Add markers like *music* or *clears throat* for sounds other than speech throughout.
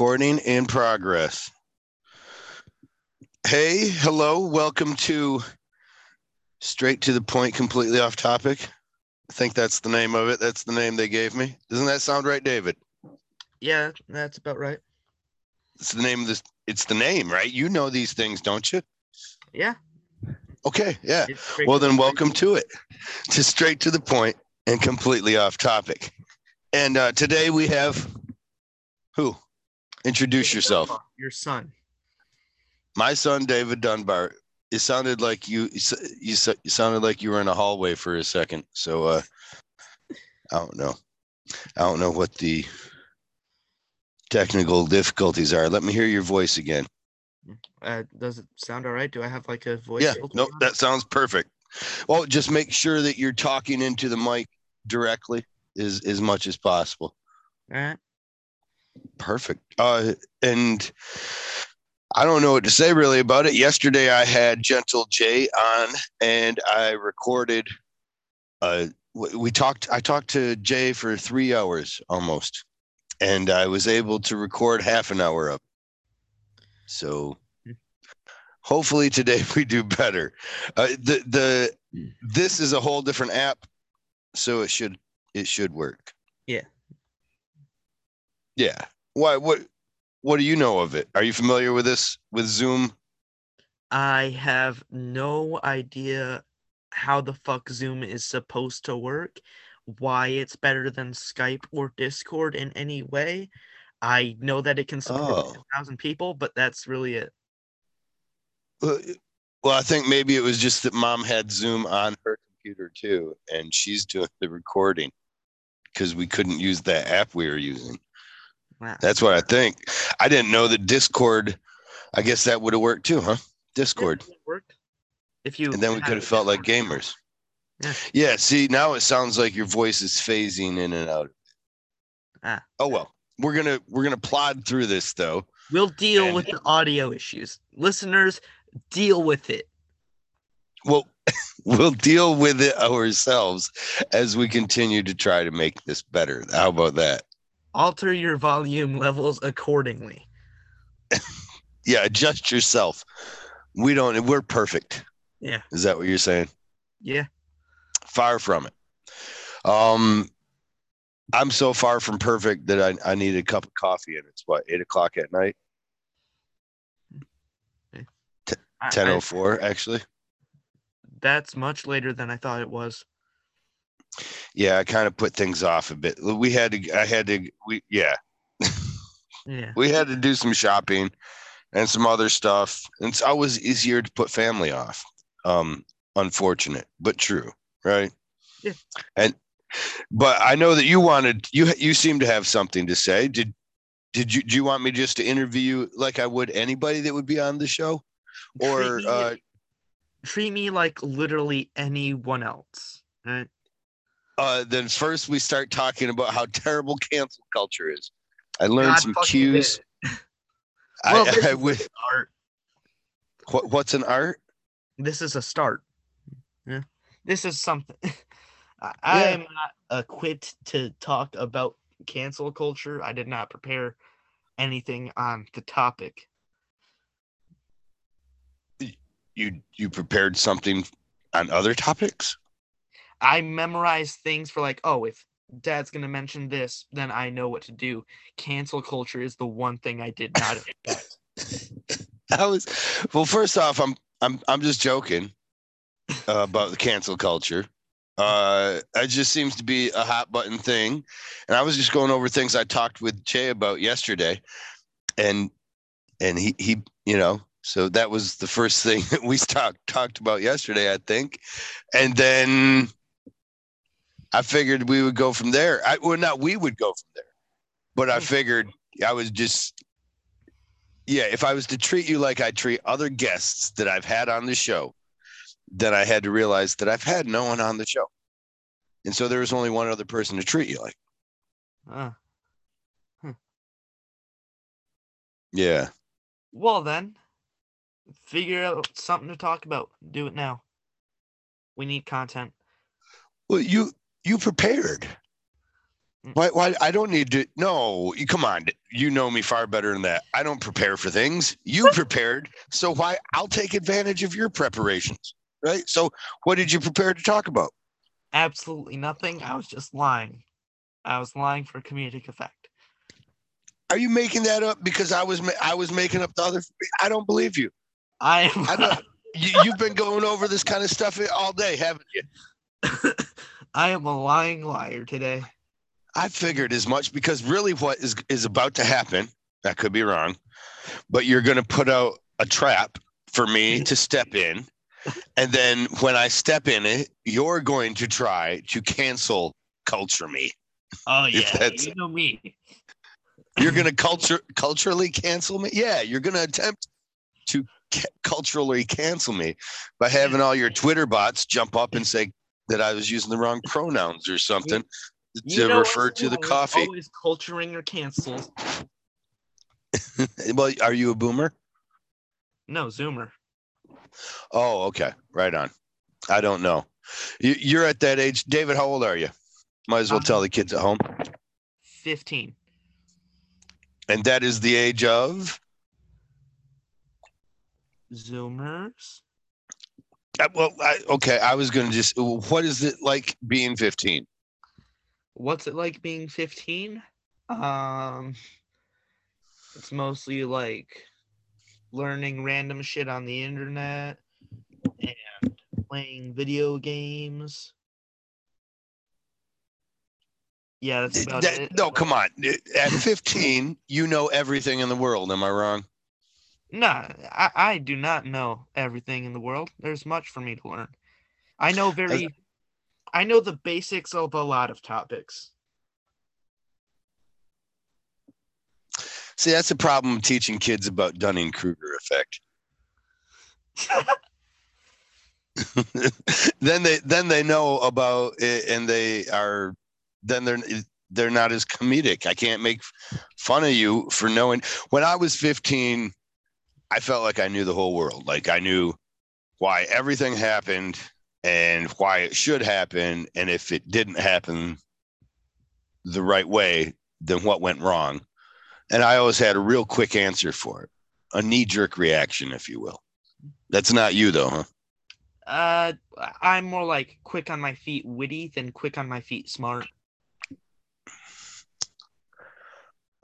Recording in progress. Hey, hello, welcome to Straight to the Point, completely off topic. I think that's the name of it. That's the name they gave me. Doesn't that sound right, David? Yeah, that's about right. It's the name of this. It's the name, right? You know these things, don't you? Yeah. Okay, yeah. Well, then, welcome to it. To straight to the point and completely off topic. And uh, today we have who? Introduce yourself. Your son. My son, David Dunbar. It sounded like you. You, you sounded like you were in a hallway for a second. So uh, I don't know. I don't know what the technical difficulties are. Let me hear your voice again. Uh, does it sound all right? Do I have like a voice? Yeah. No, on? that sounds perfect. Well, just make sure that you're talking into the mic directly as as much as possible. All right. Perfect. Uh, and I don't know what to say really about it. Yesterday I had Gentle Jay on and I recorded. Uh, we talked. I talked to Jay for three hours almost, and I was able to record half an hour of. So Hmm. hopefully today *laughs* we do better. Uh, the the this is a whole different app, so it should it should work. Yeah. Yeah. Why? What? What do you know of it? Are you familiar with this with Zoom? I have no idea how the fuck Zoom is supposed to work, why it's better than Skype or Discord in any way. I know that it can support Oh. 10,000 people, but that's really it. Uh, Well, I think maybe it was just that mom had Zoom on her computer too, and she's doing the recording because we couldn't use that app we were using. Wow. That's what I think. I didn't know that Discord. I guess that would have worked too, huh? Discord. worked. If you and then we could have felt like gamers. Yeah. Yeah. See, now it sounds like your voice is phasing in and out. Ah. Oh well, we're gonna we're gonna plod through this though. We'll deal And- with the audio issues. Listeners, deal with it. Well, *laughs* we'll deal with it ourselves as we continue to try to make this better. How about that? Alter your volume levels accordingly. *laughs* Yeah, adjust yourself. We don't. We're perfect. Yeah. Is that what you're saying? Yeah. Far from it. Um, I'm so far from perfect that I, I need a cup of coffee, and it's what eight o'clock at night. Ten oh four, actually. that's much later than I thought it was. Yeah, I kind of put things off a bit. We had to. I had to. We yeah. Yeah. we had to do some shopping and some other stuff. And it's always easier to put family off. Um, unfortunate, but true, right? Yeah. And but I know that you wanted you you seem to have something to say. Did did you do you want me just to interview you like I would anybody that would be on the show? Or treat me, uh treat me like literally anyone else. Right? Uh then first we start talking about how terrible *laughs* cancel culture is. I learned God some cues. *laughs* Well, I, I is would, a start. what, what's an art? This is a start. Yeah. This is something. *laughs* I Yeah. am not equipped to talk about cancel culture. I did not prepare anything on the topic. You you prepared something on other topics? I memorize things for like, oh, if dad's gonna mention this, then I know what to do. Cancel culture is the one thing I did not expect. *laughs* I was well. First off, I'm I'm I'm just joking uh, about the cancel culture. Uh, it just seems to be a hot button thing, and I was just going over things I talked with Jay about yesterday, and and he he you know so that was the first thing *laughs* that we talked talked about yesterday, I think, and then I figured we would go from there. I well, not we would go from there, but I Hmm. figured I was just yeah, if I was to treat you like I treat other guests that I've had on the show, then I had to realize that I've had no one on the show. And so there was only one other person to treat you like. Uh, Yeah. well then, figure out something to talk about. Do it now. We need content. Well, you you prepared. Hmm. Why? Why? I don't need to. No, you come on. You know me far better than that. I don't prepare for things. You prepared, so why? I'll take advantage of your preparations, right? So, what did you prepare to talk about? Absolutely nothing. I was just lying. I was lying for comedic effect. Are you making that up because I was ma- I was making up the other? I don't believe you. I am. I don't, you you've been going over this kind of stuff all day, haven't you? *laughs* I am a lying liar today. I figured as much because really what is is about to happen, I could be wrong, but you're going to put out a trap for me *laughs* to step in. And then when I step in it, you're going to try to cancel culture me. Oh yeah, you know me. You're going *laughs* to culture culturally cancel me. Yeah, you're going to attempt to ca- culturally cancel me by having all your Twitter bots jump up and say that I was using the wrong pronouns or something You to know refer to the coffee. Always culturing or cancels. *laughs* Well, are you a boomer? No, Zoomer. Oh, okay. Right on. I don't know. You, you're at that age. David, how old are you? Might as well tell the kids at home. Fifteen. And that is the age of. Zoomers. Uh, Well, I, okay. I was going to just. What is it like being 15? What's it like being 15? Um it's mostly like learning random shit on the internet and playing video games. Yeah, that's about That- it. no, come on. At 15, you know everything in the world. Am I wrong? Nah, I, I do not know everything in the world. There's much for me to learn. I know *sighs* very I know the basics of a lot of topics. See, that's the problem teaching kids about Dunning Kruger effect. *laughs* then they then they know about it and they are then they're they're not as comedic. I can't make fun of you for knowing when I was 15 I felt like I knew the whole world. Like I knew why everything happened and why it should happen and if it didn't happen the right way then what went wrong. And I always had a real quick answer for it. A knee jerk reaction if you will. That's not you though, huh? Uh, I'm more like quick on my feet, witty than quick on my feet, smart.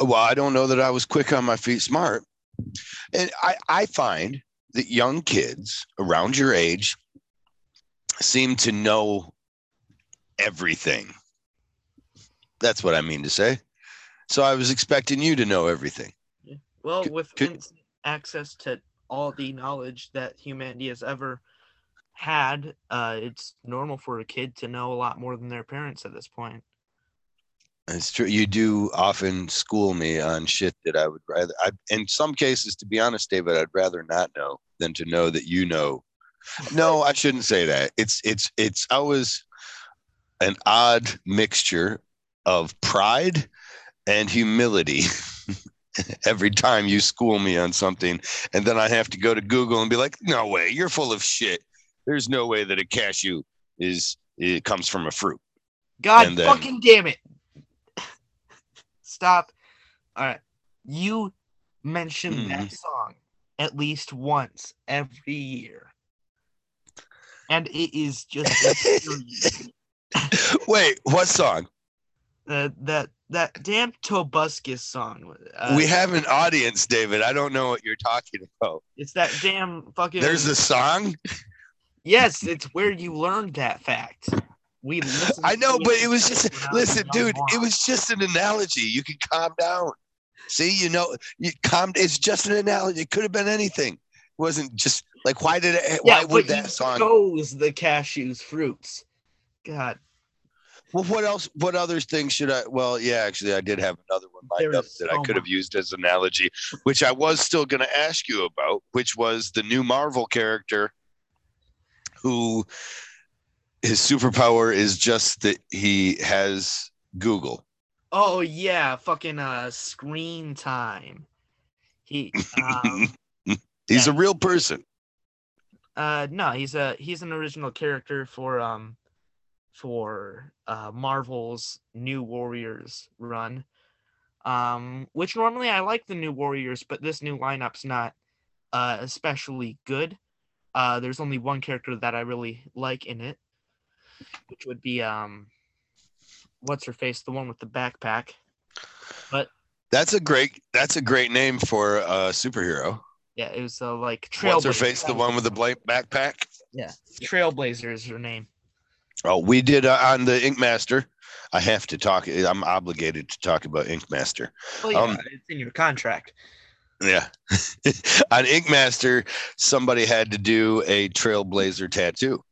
well i don't know that i was quick on my feet smart and i i find that young kids around your age seem to know everything. That's what i mean to say. So i was expecting you to know everything. Well, Could- with could- instant access to all the knowledge that humanity has ever had, uh, it's normal for a kid to know a lot more than their parents at this point. It's true you do often school me on shit that i would rather I, in some cases to be honest david i'd rather not know than to know that you know. No i shouldn't say that. It's it's it's always an odd mixture of pride and humility *laughs* every time you school me on something and then i have to go to google and be like no way you're full of shit. There's no way that a cashew is it comes from a fruit. God then- fucking damn it! Stop. All right, you mention that Mhm. song at least once every year, and it is just *laughs* wait what song uh, that that damn Tobuscus song. Uh, we have an audience david i don't know what you're talking about it's that damn fucking. there's a song yes, it's where you learned that fact. We i know but it was just I listen dude it was just an analogy. You can calm down. See you know you calm it's just an analogy. It could have been anything. It wasn't just like why did it Yeah, why would that song chose the cashews fruits. God, well what else what other things should i well yeah actually i did have another one lined There up that i so could have used as analogy which i was still going to ask you about which was the new marvel character who his superpower is just that he has google oh yeah, fucking uh, screen time. He um, *laughs* he's yeah. a real person uh no, he's a he's an original character for um for uh, Marvel's New Warriors run. Um, which normally I like the New Warriors, but this new lineup's not uh, especially good. Uh, there's only one character that I really like in it, which would be um, what's her face, the one with the backpack. But That's a great. That's a great name for a superhero. yeah, it was uh, like What's her Trailblazer. face? The one with the blank backpack. Yeah, Trailblazer is her name. Oh, we did uh, on the Ink Master. I have to talk. I'm obligated to talk about Ink Master. Well, yeah, Um, it's in your contract. Yeah. *laughs* on Ink Master, somebody had to do a Trailblazer tattoo.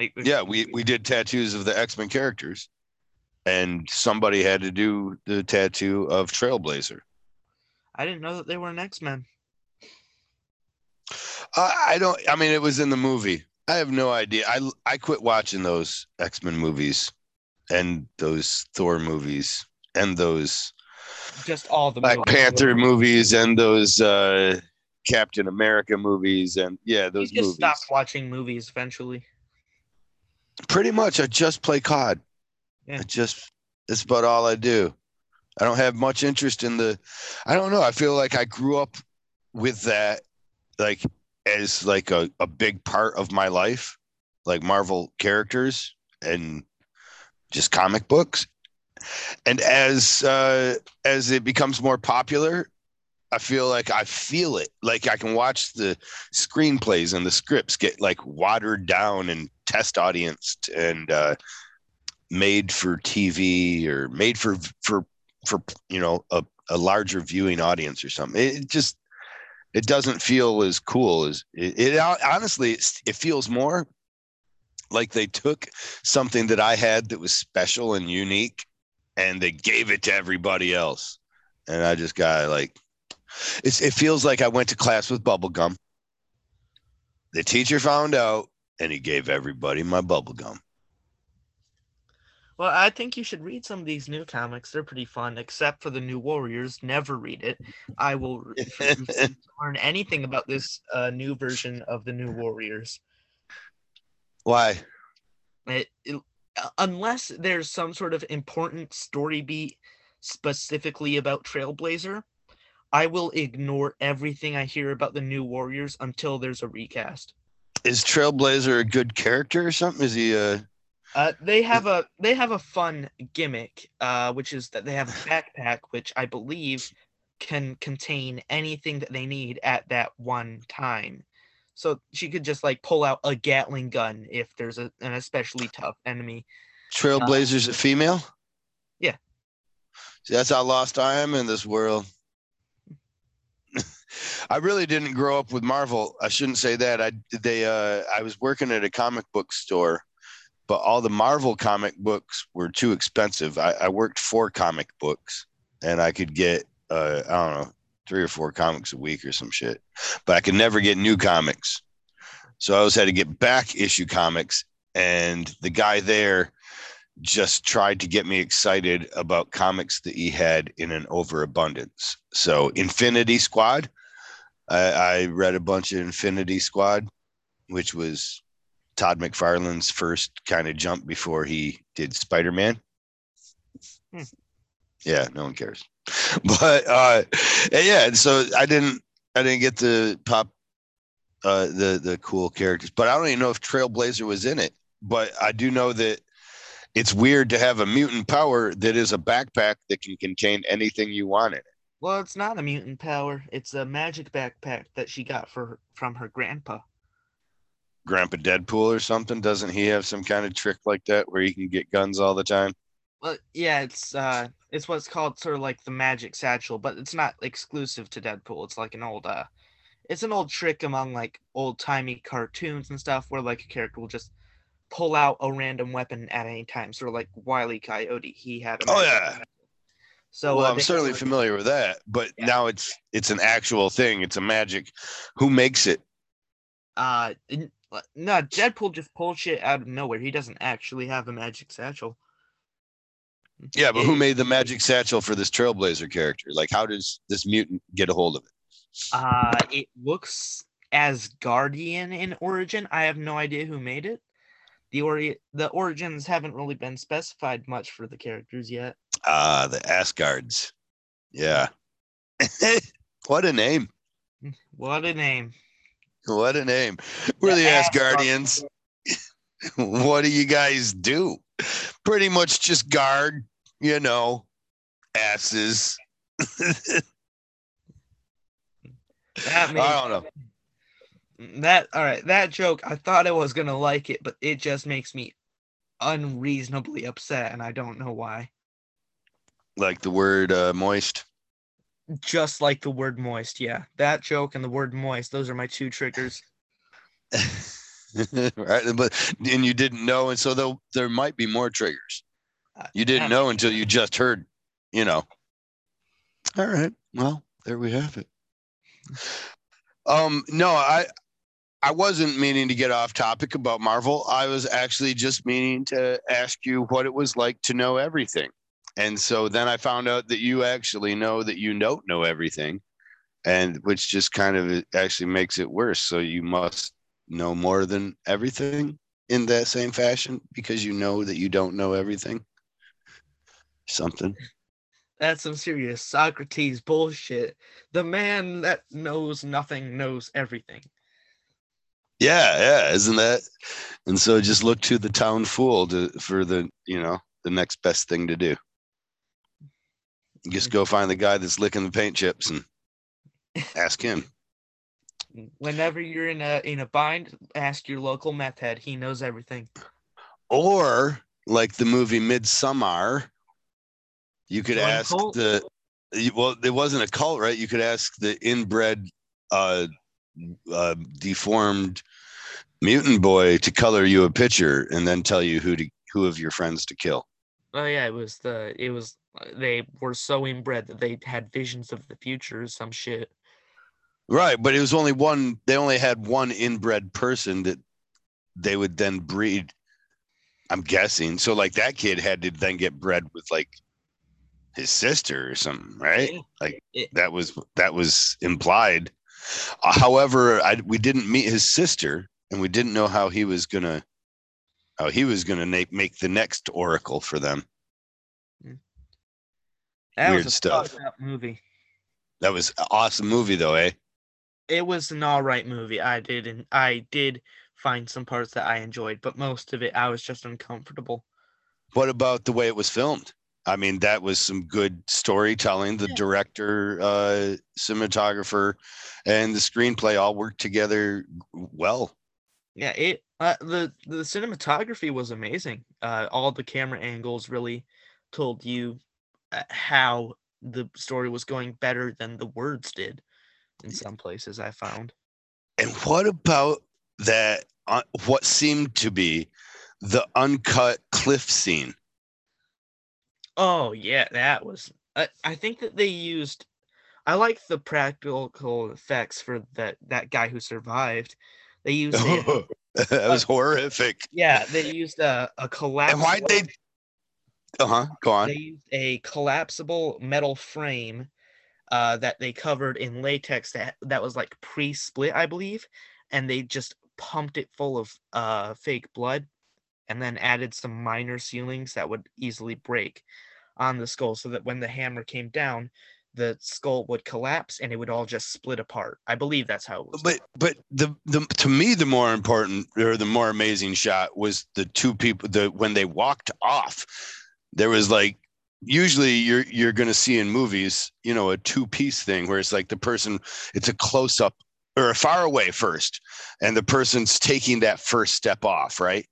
Like, Yeah, we we did tattoos of the X Men characters, and somebody had to do the tattoo of Trailblazer. I didn't know that they were an X Men. I, I don't. I mean, it was in the movie. I have no idea. I I quit watching those X Men movies, and those Thor movies, and those Just all the Black movies. Panther movies, and those uh, Captain America movies, and yeah, those. You just movies. stopped watching movies eventually. Pretty much, I just play COD. Yeah. I just that's about all I do. I don't have much interest in the. I don't know. I feel like I grew up with that, like as like a, a big part of my life, like Marvel characters and just comic books. And as uh, as it becomes more popular, I feel like I feel it. Like I can watch the screenplays and the scripts get like watered down and test audience and uh, made for TV or made for for for you know a, a larger viewing audience or something. It just it doesn't feel as cool as it, it honestly it feels more like they took something that I had that was special and unique and they gave it to everybody else. And I just got like it's it feels like I went to class with bubblegum. The teacher found out and he gave everybody my bubblegum. Well, I think you should read some of these new comics. They're pretty fun, except for the New Warriors. Never read it. I will re- *laughs* refuse to learn anything about this uh, new version of the New Warriors. Why? It, it- unless there's some sort of important story beat specifically about Trailblazer, I will ignore everything I hear about the New Warriors until there's a recast. Is Trailblazer a good character or something? Is he uh Uh, they have a they have a fun gimmick, uh, which is that they have a backpack, which I believe can contain anything that they need at that one time. So she could just like pull out a Gatling gun if there's a, an especially tough enemy. Trailblazer's a female? Yeah. See, that's how lost I am in this world. I really didn't grow up with Marvel. I shouldn't say that. I they uh I was working at a comic book store, but all the Marvel comic books were too expensive. I, I worked for comic books and I could get uh I don't know, three or four comics a week or some shit. But I could never get new comics. So I always had to get back issue comics and the guy there just tried to get me excited about comics that he had in an overabundance. So Infinity Squad, I, I read a bunch of Infinity Squad, which was Todd McFarlane's first kind of jump before he did Spider Man. Hmm. Yeah, no one cares. *laughs* But uh, yeah, so I didn't I didn't get the pop uh, the the cool characters, but I don't even know if Trailblazer was in it. But I do know that it's weird to have a mutant power that is a backpack that can contain anything you want in it. Well, it's not a mutant power; it's a magic backpack that she got for from her grandpa. Grandpa Deadpool or something, doesn't he have some kind of trick like that where he can get guns all the time? Well, yeah, it's uh, it's what's called sort of like the magic satchel, but it's not exclusive to Deadpool. It's like an old uh, it's an old trick among like old timey cartoons and stuff where like a character will just pull out a random weapon at any time, sort of like Wile E. Coyote. He had. A Oh, yeah. So well, uh, I'm certainly familiar with that, but Yeah. now it's it's an actual thing. It's a magic. Who makes it? Uh, no, Deadpool just pulls shit out of nowhere. He doesn't actually have a magic satchel. Yeah, but Yeah, who made the magic satchel for this Trailblazer character? Like, how does this mutant get a hold of it? Uh, it looks as Guardian in origin. I have no idea who made it. the ori- the origins haven't really been specified much for the characters yet. Ah, the Asgards. Yeah. *laughs* what a name. What a name. What a name. We're the, The Asgardians. *laughs* what do you guys do? Pretty much just guard, you know, asses. That made, *laughs* I don't know. that all right. That joke, I thought I was gonna like it, but it just makes me unreasonably upset, and I don't know why. Like the word uh, moist. Just like the word moist, yeah. That joke and the word moist, those are my two triggers. *laughs* right. But and you didn't know, and so there there might be more triggers. Uh, You didn't know until you just heard, you know. All right. Well, there we have it. Um, no, I I wasn't meaning to get off topic about Marvel. I was actually just meaning to ask you what it was like to know everything. And so then I found out that you actually know that you don't know everything, and which just kind of actually makes it worse. So you must know more than everything in that same fashion because you know that you don't know everything. Something. That's some serious Socrates bullshit. The man that knows nothing knows everything. Yeah, yeah, isn't that? And so just look to the town fool to for the you know the next best thing to do. Just go find the guy that's licking the paint chips and ask him. *laughs* Whenever you're in a in a bind, ask your local meth head. He knows everything. Or like the movie Midsommar, you could ask the well, it wasn't a cult, right? You could ask the inbred, uh, uh, deformed mutant boy to color you a picture and then tell you who to who of your friends to kill. Oh yeah, it was the it was uh, they were so inbred that they had visions of the future or some shit. Right, but it was only one. They only had one inbred person that they would then breed. I'm guessing. So, like that kid had to then get bred with like his sister or something, right? Yeah. Like that was that was implied. Uh, however, I we didn't meet his sister, and we didn't know how he was gonna how he was gonna make make the next oracle for them. That Weird was a stuff. movie. That was an awesome movie, though, eh? It was an all right movie. I did and I did find some parts that I enjoyed, but most of it I was just uncomfortable. What about the way it was filmed? I mean, that was some good storytelling. The Yeah. director, uh, cinematographer, and the screenplay all worked together well. Yeah, it uh, the the cinematography was amazing. Uh, all the camera angles really told you uh, how the story was going better than the words did in some places I found. And what about that? Uh, what seemed to be the uncut cliff scene? Oh yeah, that was. I, I think that they used. I like the practical effects for that that guy who survived. They used *laughs* *laughs* that was horrific. yeah, they used a a collapsible. And why'd they? Uh huh. Go on. They used a collapsible metal frame uh, that they covered in latex that that was like pre-split, I believe, and they just pumped it full of uh, fake blood, and then added some minor ceilings that would easily break on the skull, so that when the hammer came down, the skull would collapse and it would all just split apart. I believe that's how it was. but but the the to me the more important or the more amazing shot was the two people the when they walked off there was like usually you're you're going to see in movies you know a two piece thing where it's like the person it's a close up or a far away first and the person's taking that first step off right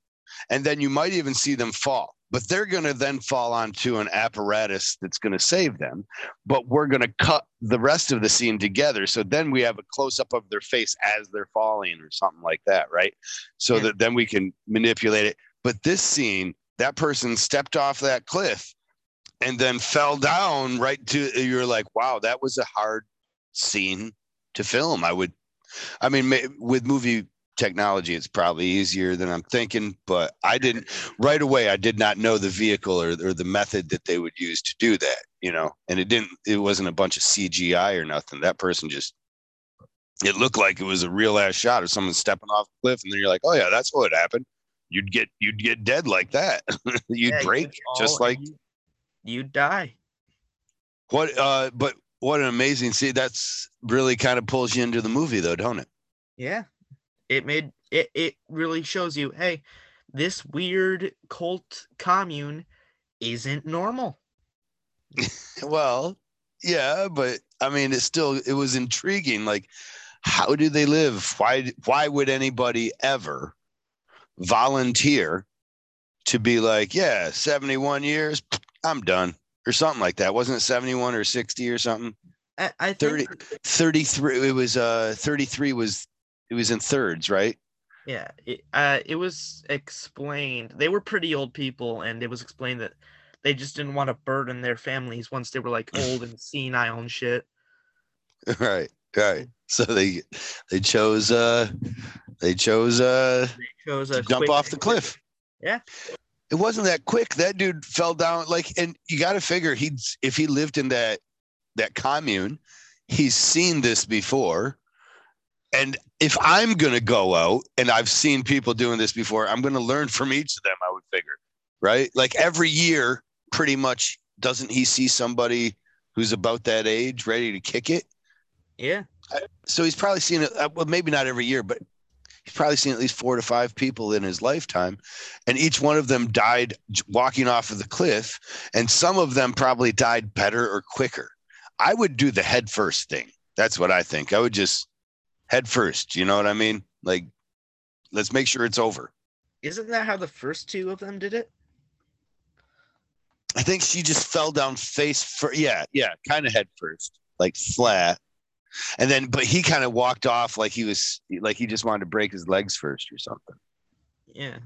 and then you might even see them fall but they're going to then fall onto an apparatus that's going to save them but we're going to cut the rest of the scene together. So then we have a close up of their face as they're falling or something like that right? So Yeah. that then we can manipulate it. But this scene that person stepped off that cliff and then fell down right to you're like wow that was a hard scene to film. I would i mean with movie technology it's probably easier than i'm thinking but i didn't right away i did not know the vehicle or, or the method that they would use to do that you know and it didn't it wasn't a bunch of cgi or nothing that person just it looked like it was a real ass shot of someone stepping off a cliff and then you're like oh yeah that's what happened you'd get you'd get dead like that. *laughs* you'd Yeah, break you'd just like you, you'd die. what uh but what an amazing see that's really kind of pulls you into the movie though, don't it? Yeah. It made it it really shows you, hey, this weird cult commune isn't normal. *laughs* Well, yeah, but I mean it's still it was intriguing. Like, how do they live? Why why would anybody ever volunteer to be like, yeah, 71 years, *sniffs* I'm done. Or something like that. Wasn't it 71 or 60 or something? I, I 30 33 it was uh 33 was it was in thirds, right? yeah, it, uh it was explained. They were pretty old people and it was explained that they just didn't want to burden their families once they were like *laughs* old and senile and shit. right. Right. So they they chose uh they chose uh They chose to a jump off the cliff. Yeah. It wasn't that quick. That dude fell down like and you got to figure he'd if he lived in that that commune, he's seen this before. And if I'm going to go out and I've seen people doing this before, I'm going to learn from each of them, I would figure. Right? Like every year pretty much doesn't he see somebody who's about that age ready to kick it? Yeah. so he's probably seen it uh, well maybe not every year but he's probably seen at least four to five people in his lifetime and each one of them died walking off of the cliff and some of them probably died better or quicker i would do the head first thing that's what i think i would just head first you know what i mean like let's make sure it's over Isn't that how the first two of them did it? i think she just fell down face for yeah yeah kind of head first like flat and then but he kind of walked off like he was like he just wanted to break his legs first or something Yeah.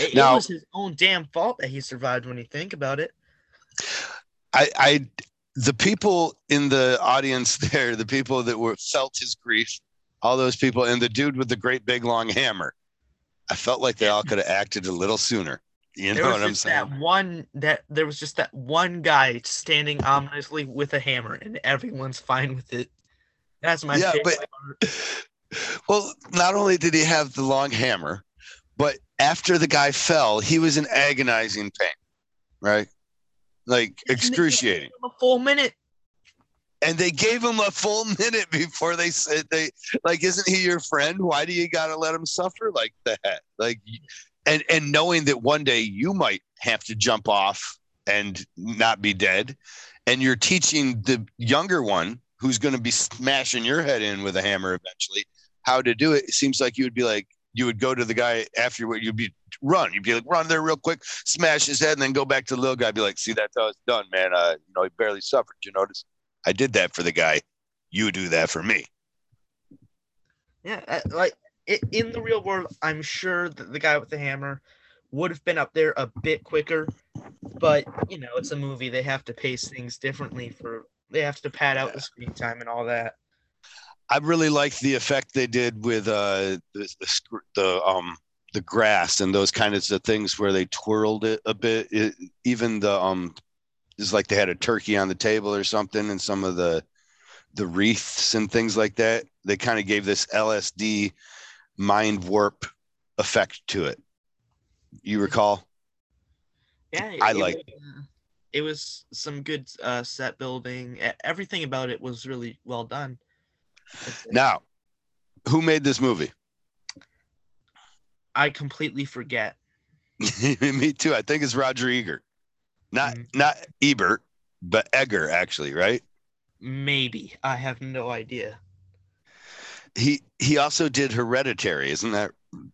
It, it was his own damn fault that he survived when you think about it. I, I, the people in the audience *laughs* there, the people that were felt his grief, all those people, and the dude with the great big long hammer, I felt like they all could have *laughs* acted a little sooner. You know what I'm just saying? that one that there was just that one guy standing ominously with a hammer, and everyone's fine with it. That's my Yeah, favorite but- part. *laughs* Well, not only did he have the long hammer, but after the guy fell, he was in agonizing pain, right? Like excruciating. A full minute. And they gave him a full *laughs* minute before they said they like, isn't he your friend? Why do you gotta let him suffer like that? Like, and and knowing that one day you might have to jump off and not be dead, and you're teaching the younger one who's going to be smashing your head in with a hammer eventually how to do it. It seems like you would be like you would go to the guy after you'd be run. You'd be like run there real quick, smash his head, and then go back to the little guy. Be like, see, that's how it's done, man. Uh, you know, he barely suffered. You notice? I did that for the guy. You do that for me. Yeah, uh, like in the real world, I'm sure that the guy with the hammer would have been up there a bit quicker, but you know, it's a movie. They have to pace things differently for. They have to pad out the screen time and all that. I really liked the effect they did with uh the the, the um the grass and those kinds of things where they twirled it a bit. It, even the um, it's like they had a turkey on the table or something, and some of the the wreaths and things like that. They kind of gave this LSD mind warp effect to it. You recall? Yeah, I it like uh, It was some good uh, set building. Everything about it was really well done. Now, who made this movie? I completely forget. *laughs* Me too. I think it's Roger Eger, not Mhm. not Ebert, but Egger actually, right? Maybe I have no idea. He he also did Hereditary, isn't that? Oops,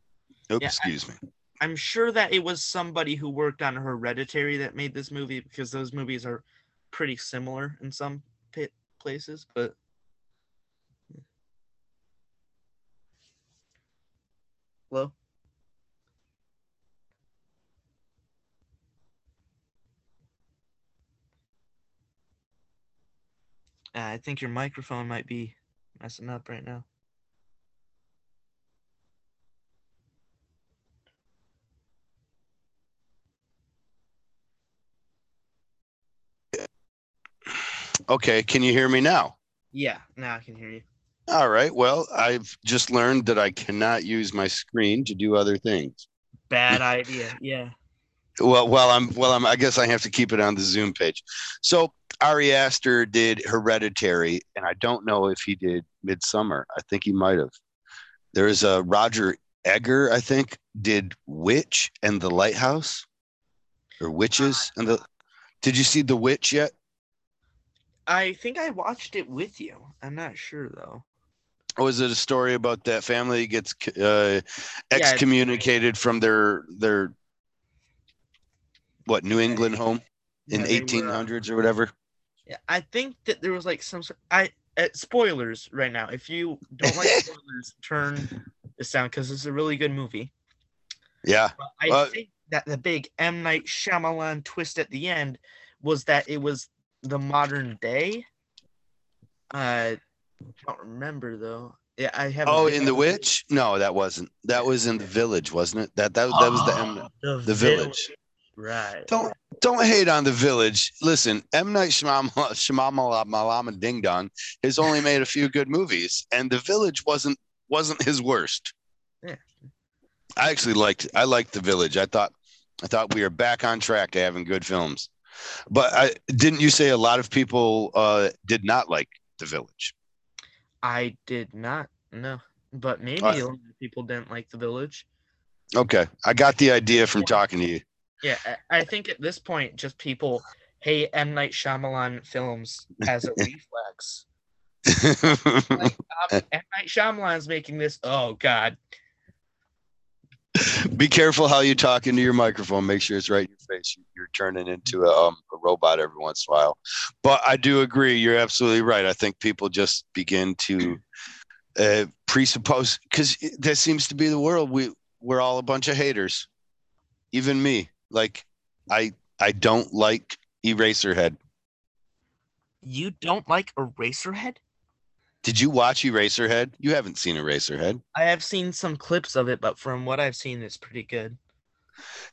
Yeah, I- excuse me. I'm sure that it was somebody who worked on Hereditary that made this movie because those movies are pretty similar in some pit places, but Hello? Uh, I think your microphone might be messing up right now. Okay, can you hear me now? Yeah, now I can hear you. All right. Well, I've just learned that I cannot use my screen to do other things. bad idea. Yeah. Well, well, I'm well, I'm. I guess I have to keep it on the Zoom page. So Ari Aster did Hereditary, and I don't know if he did Midsommar. I think he might have. There's a Roger Egger, I think, did Witch and the Lighthouse, or Witches ah. and the. Did you see the Witch yet? I think I watched it with you. I'm not sure though. Was it a story about that family gets uh, excommunicated from their their what New England home in Yeah, they were, uh, 1800s or whatever? Yeah, I think that there was like some sort. I uh, spoilers right now. If you don't like *laughs* spoilers, turn this down because it's a really good movie. Yeah. But I Well- think that the big M Night Shyamalan twist at the end was that it was the modern day. I don't remember though. Yeah, I have. Oh, in the Witch? No, that wasn't. That was in the Village, wasn't it? That that, that was the M. the, the Village. Right. Don't don't hate on the Village. Listen, M Night Shyamalan Ding Dong has only made a few good movies, and the Village wasn't wasn't his worst. Yeah. I actually liked I liked the Village. I thought I thought we are back on track to having good films. But I didn't you say a lot of people uh, did not like the Village? I did not know, but maybe Uh, a lot of people didn't like the village. Okay, I got the idea from talking to you. Yeah, I, I think at this point, just people hate M Night Shyamalan films as a *laughs* reflex. Like, *laughs* um, M Night Shyamalan's making this. Oh God, Be careful how you talk into your microphone. Make sure it's right in your face. You're turning into a, um, a robot every once in a while. But I do agree. You're absolutely right. I think people just begin to uh, presuppose because that seems to be the world. We we're all a bunch of haters. Even me. Like I I don't like Eraserhead. you don't like Eraserhead? Did you watch Eraserhead? You haven't seen Eraserhead. I have seen some clips of it, but from what I've seen, it's pretty good.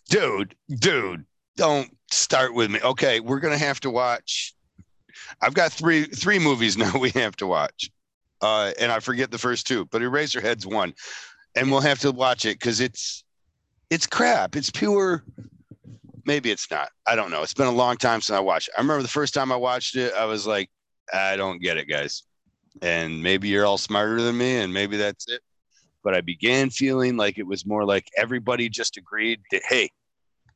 dude, dude, don't start with me. Okay, we're gonna have to watch. I've got three three movies *laughs* now we have to watch, uh, and I forget the first two, but Eraserhead's one, and we'll have to watch it because it's it's crap. It's pure. Maybe it's not. I don't know. It's been a long time since I watched. it. I remember the first time I watched it, I was like, I don't get it, guys. And maybe you're all smarter than me, and maybe that's it. But I began feeling like it was more like everybody just agreed that, hey,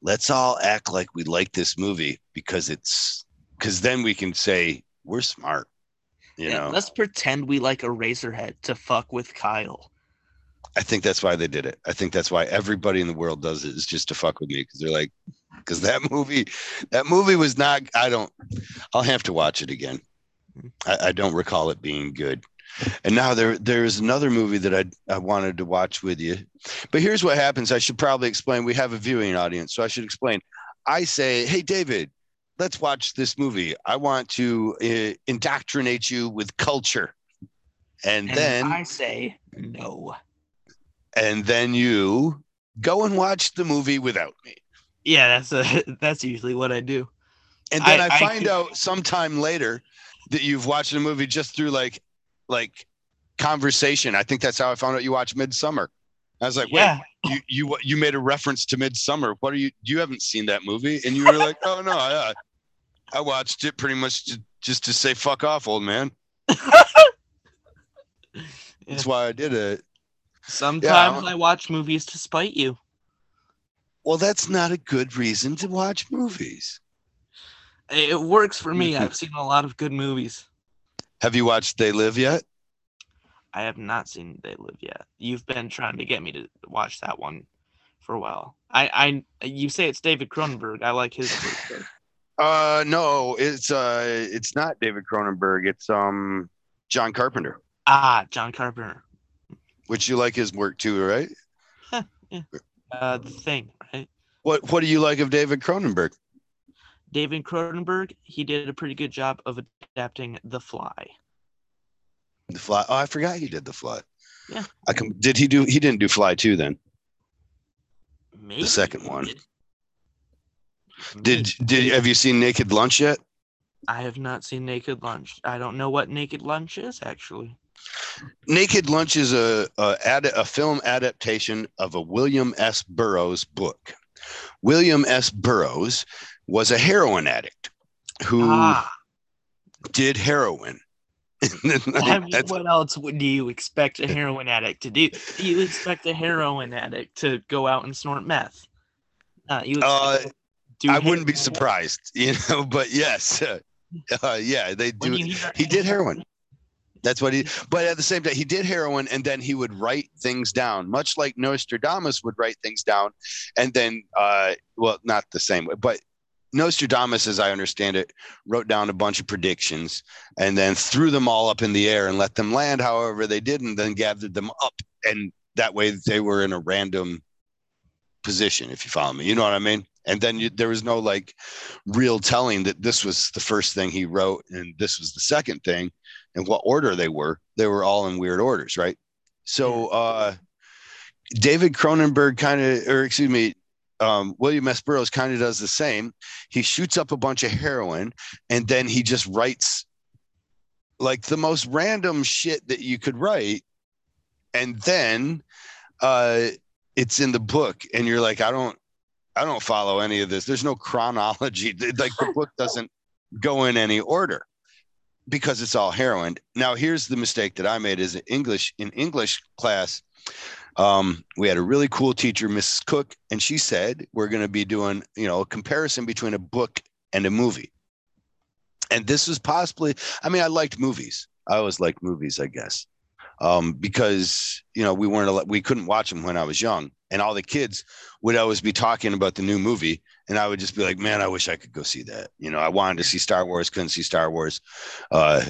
let's all act like we like this movie because it's because then we can say we're smart. You Yeah, know, let's pretend we like Eraserhead to fuck with Kyle. I think that's why they did it. I think that's why everybody in the world does it is just to fuck with me because they're like, because that *laughs* movie, that movie was not. I don't. I'll have to watch it again. I, I don't recall it being good. And now there there is another movie that I I wanted to watch with you, but here's what happens. I should probably explain. We have a viewing audience, so I should explain. I say, hey David, let's watch this movie. I want to uh, indoctrinate you with culture, and, And then I say no. and then you go and watch the movie without me. Yeah, that's a *laughs* that's usually what I do. And then I, I- I find could- out sometime later that you've watched a movie just through like like conversation. I think that's how I found out you watched Midsommar. I was like, yeah, wait, you you you made a reference to Midsommar. What are you? You haven't seen that movie? And you were like, oh no, I, I watched it pretty much to, just to say fuck off, old man. *laughs* That's why I did it. sometimes Yeah. I watch movies to spite you. Well, that's not a good reason to watch movies. It works for me. I've *laughs* seen a lot of good movies. Have you watched They Live yet? I have not seen They Live yet. You've been trying to get me to watch that one for a while. I, I you say it's David Cronenberg. I like his work. *laughs* Uh, no, it's uh, it's not David Cronenberg. It's um, John Carpenter. Ah, John Carpenter. Which you like his work too, right? *laughs* yeah. Uh, the thing, right? What What do you like of David Cronenberg? David Cronenberg. He did a pretty good job of adapting The Fly. The Fly. Oh, I forgot he did The Fly. Yeah. I can. Did he do? He didn't do Fly too. Then Maybe second one. Did. did hmm. did have you seen Naked Lunch yet? I have not seen Naked Lunch. I don't know what Naked Lunch is actually. Naked Lunch is a a, ad, a film adaptation of a William S. Burroughs book. William S. Burroughs was a heroin addict who Ah, did heroin. *laughs* I mean, what else would do you expect a heroin addict to do? You expect a heroin addict to go out and snort meth? Uh, you Uh, do I wouldn't be surprised, *laughs* you know, but yes, *laughs* uh, yeah, they do. He did heroin. That's what he. But at the same time, he did heroin, and then he would write things down, much like Nostradamus would write things down, and then, uh, well, not the same way, but Nostradamus, as I understand it, wrote down a bunch of predictions and then threw them all up in the air and let them land however they did, and then gathered them up, and that way they were in a random position. If you follow me, you know what I mean. And then you, there was no like real telling that this was the first thing he wrote and this was the second thing and what order they were. They were all in weird orders, right? So uh David Cronenberg kind of or excuse me, um, William S. Burroughs kind of does the same. He shoots up a bunch of heroin and then he just writes like the most random shit that you could write. And then uh it's in the book and you're like, I don't I don't follow any of this. There's no chronology. *laughs* Like the book doesn't go in any order because it's all heroin. Now, here's the mistake that I made is English in English class. Um, we had a really cool teacher, Mrs. Cook, and she said we're going to be doing, you know, a comparison between a book and a movie. And this was possibly, I mean, I liked movies. I always liked movies, I guess, um, because you know we weren't, we couldn't watch them when I was young, and all the kids would always be talking about the new movie, and I would just be like, man, I wish I could go see that. You know, I wanted to see Star Wars, couldn't see Star Wars. Uh,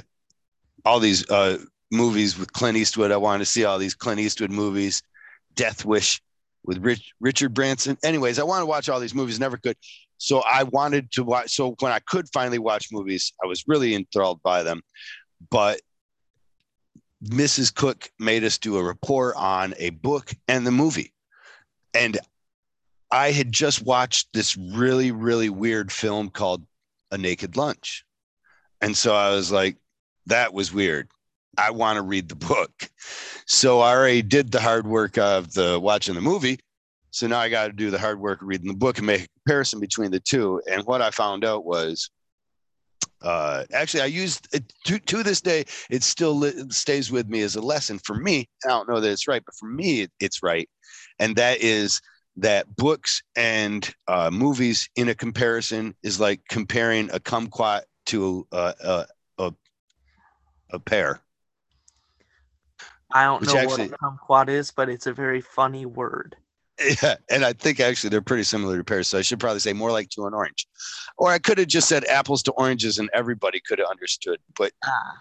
all these uh, movies with Clint Eastwood, I wanted to see all these Clint Eastwood movies. Death Wish with Rich, Richard Branson. Anyways, I wanted to watch all these movies, never could. So I wanted to watch. So when I could finally watch movies, I was really enthralled by them. But Mrs. Cook made us do a report on a book and the movie. And I had just watched this really, really weird film called A Naked Lunch. And so I was like, that was weird. I want to read the book. So I already did the hard work of the watching the movie. So now I got to do the hard work of reading the book and make a comparison between the two. And what I found out was uh, actually, I used it to, to this day, it still li- stays with me as a lesson for me. I don't know that it's right, but for me, it, it's right. And that is that books and uh, movies in a comparison is like comparing a kumquat to a, a, a, a pear. I don't know actually- what a kumquat is, but it's a very funny word. Yeah, and I think actually they're pretty similar to pears. So I should probably say more like to an orange, or I could have just said apples to oranges, and everybody could have understood. But Ah,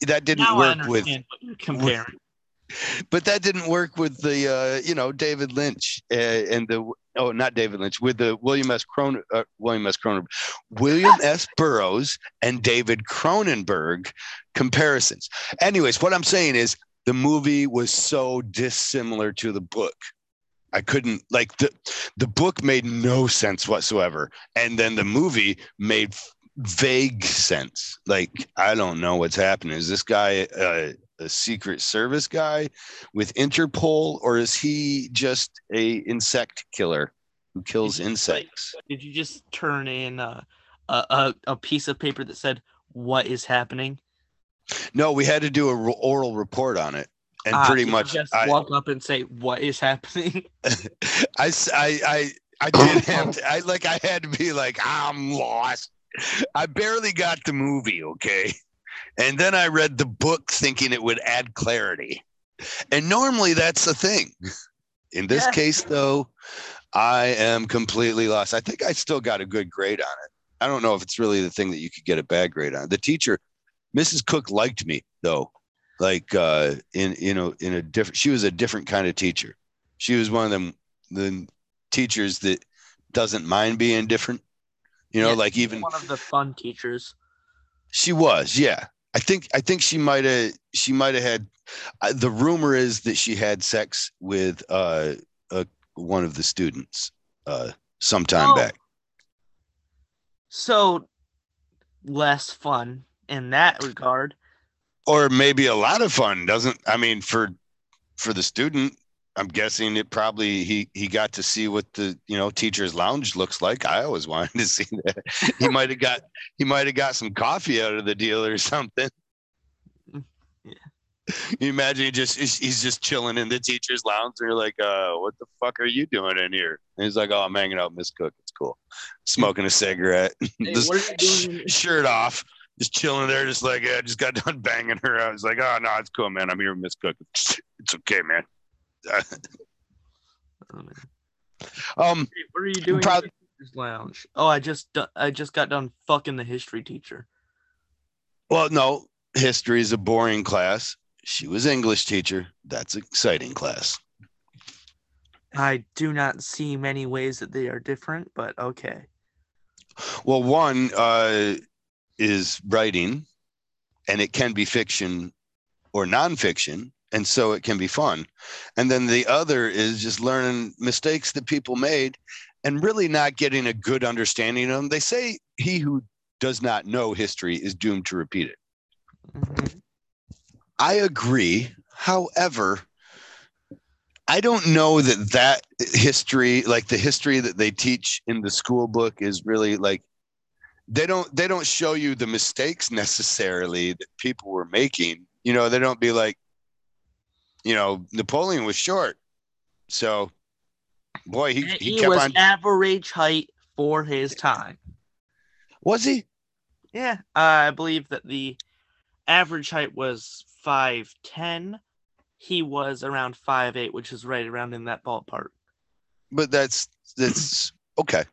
that didn't now I work with. understand what you're comparing. *laughs* But that didn't work with the uh, you know David Lynch uh, and the oh not David Lynch with the William S. Cronen uh, William S. Cronen William *laughs* S. Burroughs and David Cronenberg comparisons. Anyways, what I'm saying is the movie was so dissimilar to the book. I couldn't like the the book made no sense whatsoever, and then the movie made vague sense. Like I don't know what's happening. Is this guy uh, a Secret Service guy with Interpol, or is he just a insect killer who kills Did you, insects? Did you just turn in a, a, a, a piece of paper that said, What is happening? No, we had to do a r- oral report on it, and Ah, pretty much just I, walk up and say, What is happening? *laughs* *laughs* I I I did have to, I like, I had to be like, I'm lost. I barely got the movie, okay? And then I read the book thinking it would add clarity. And normally that's the thing. In this Yeah. case, though, I am completely lost. I think I still got a good grade on it. I don't know if it's really the thing that you could get a bad grade on. The teacher, Mrs. Cook, liked me though. Like uh, in you know in a different. She was a different kind of teacher. She was one of them the teachers that doesn't mind being different. You know, Yeah, like even one of the fun teachers. she was, yeah. I think I think she might have she might have had. Uh, the rumor is that she had sex with uh, uh one of the students uh sometime Oh. back. So less fun in that regard. or maybe a lot of fun doesn't i mean for for the student i'm guessing it probably he he got to see what the you know teachers lounge looks like. I always *laughs* wanted to see that. He might have got he might have got some coffee out of the deal or something. Yeah. you imagine he just he's, just chilling in the teacher's lounge. And you're like uh what the fuck are you doing in here? And he's like oh i'm hanging out with miss cook. It's cool. Smoking a cigarette. Hey, *laughs* just what are you doing? shirt off, just chilling there, just like I just got *laughs* done banging her. I was like, oh no, it's cool, man. I'm here with Miss Cook. It's okay, man. *laughs* Oh, um, what are you doing proud- in the lounge? Oh, I just I just got done fucking the history teacher. well, no, history is a boring class. She was English teacher. That's exciting class. I do not see many ways that they are different, but okay. Well, one uh, is writing, and it can be fiction or nonfiction, and so it can be fun. And then the other is just learning mistakes that people made and really not getting a good understanding of them. They say he who does not know history is doomed to repeat it. Mhm. I agree. However, I don't know that that history, like the history that they teach in the school book, is really like they don't they don't show you the mistakes necessarily that people were making. You know, they don't be like, you know, Napoleon was short, so boy, he he, He, kept was on. average height for his time. Was he? Yeah, I believe that the average height was five ten. He was around five eight, which is right around in that ballpark. But that's that's okay.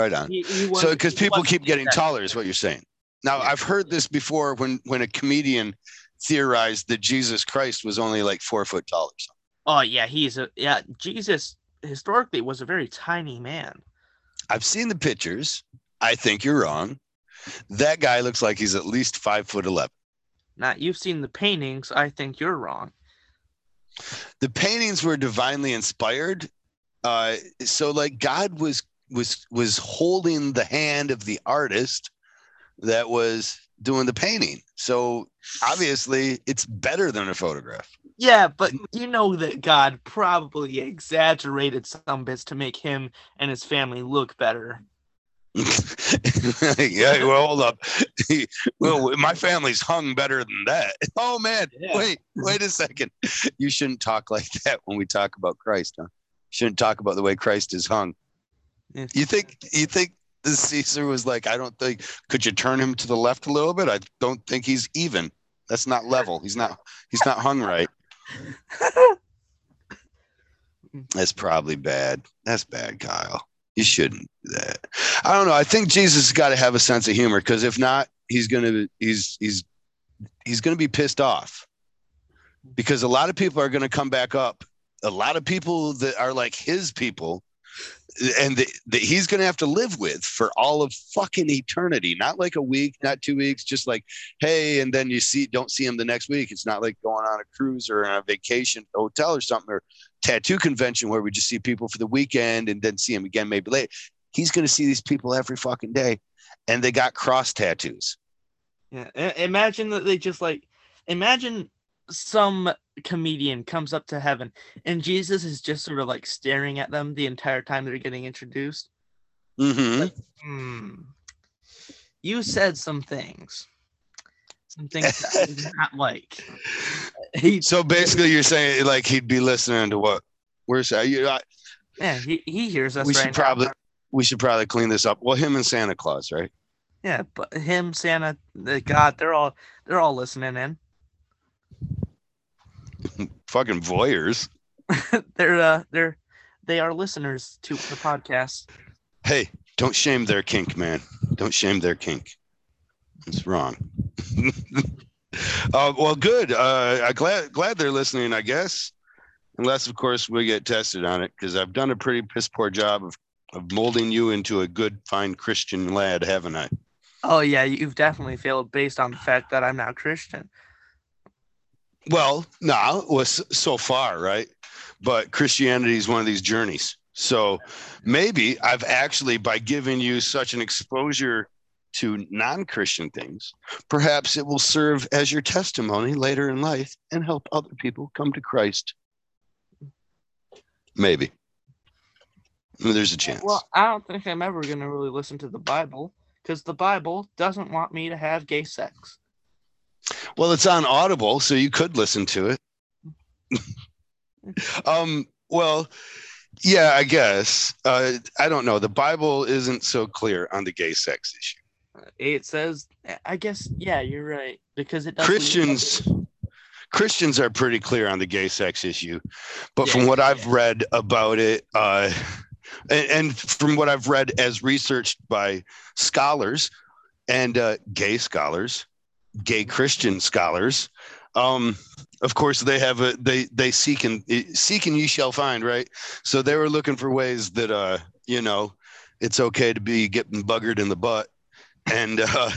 Right on. He, he so because people keep getting taller is what you're saying now i've heard this before when when a comedian theorized that jesus christ was only like four foot tall or something Oh yeah, he's a yeah. Jesus historically was a very tiny man. i've seen the pictures i think you're wrong that guy looks like he's at least five foot 11 Not you've seen the paintings. I think you're wrong. the paintings were divinely inspired uh so like god was was was holding the hand of the artist that was doing the painting so obviously it's better than a photograph Yeah, but you know that God probably exaggerated some bits to make him and his family look better. *laughs* yeah, well, hold up. *laughs* well, my family's hung better than that. *laughs* Oh man, Yeah. wait, wait a second. You shouldn't talk like that when we talk about Christ, huh? Shouldn't talk about the way Christ is hung. Yeah. You think you think the Caesar was like, I don't think could you turn him to the left a little bit? I don't think he's even. That's not level. He's not he's not hung right. *laughs* That's probably bad. That's bad, Kyle. You shouldn't do that. I don't know. I think Jesus has got to have a sense of humor because if not, he's gonna he's he's he's gonna be pissed off because a lot of people are gonna come back up. A lot of people that are like his people, and that he's gonna have to live with for all of fucking eternity. Not like a week, not two weeks, just like hey, and then you see don't see him the next week. It's not like going on a cruise or on a vacation hotel or something or tattoo convention where we just see people for the weekend and then see him again maybe later. He's going to see these people every fucking day, and they got cross tattoos. Yeah, imagine that they just like imagine some comedian comes up to heaven and Jesus is just sort of like staring at them the entire time they're getting introduced. Mm-hmm. Hmm. You said some things. Some things that I did not *laughs* like. He, So basically, you're saying like he'd be listening to what we're saying. You, I, yeah, he, he hears us we right should now. probably we should probably clean this up. Well, him and Santa Claus, right? Yeah, but him, Santa, the God, they're all they're all listening in. *laughs* Fucking voyeurs. *laughs* they're uh they're they are listeners to the podcast. Hey, don't shame their kink, man. Don't shame their kink. It's wrong. *laughs* uh, well, good. Uh, I glad glad they're listening. I guess, unless of course we get tested on it, because I've done a pretty piss poor job of of molding you into a good, fine Christian lad, haven't I? Oh yeah, you've definitely failed based on the fact that I'm not Christian. Well, no, was so far, right? But Christianity is one of these journeys. So maybe I've actually, by giving you such an exposure to non Christian things, perhaps it will serve as your testimony later in life and help other people come to Christ. Maybe. There's a chance. Well, I don't think I'm ever going to really listen to the Bible because the Bible doesn't want me to have gay sex. Well, it's on Audible, so you could listen to it. *laughs* um, well, yeah, I guess. Uh, I don't know. The Bible isn't so clear on the gay sex issue. It says, I guess, yeah, you're right because it Christians. Christians are pretty clear on the gay sex issue, but Yeah, from what I've yeah. read about it, uh, and, and from what I've read as researched by scholars and uh, gay scholars, gay Christian scholars, um, of course they have a they they seek and seek and ye shall find, right? So they were looking for ways that uh, you know it's okay to be getting buggered in the butt, and uh,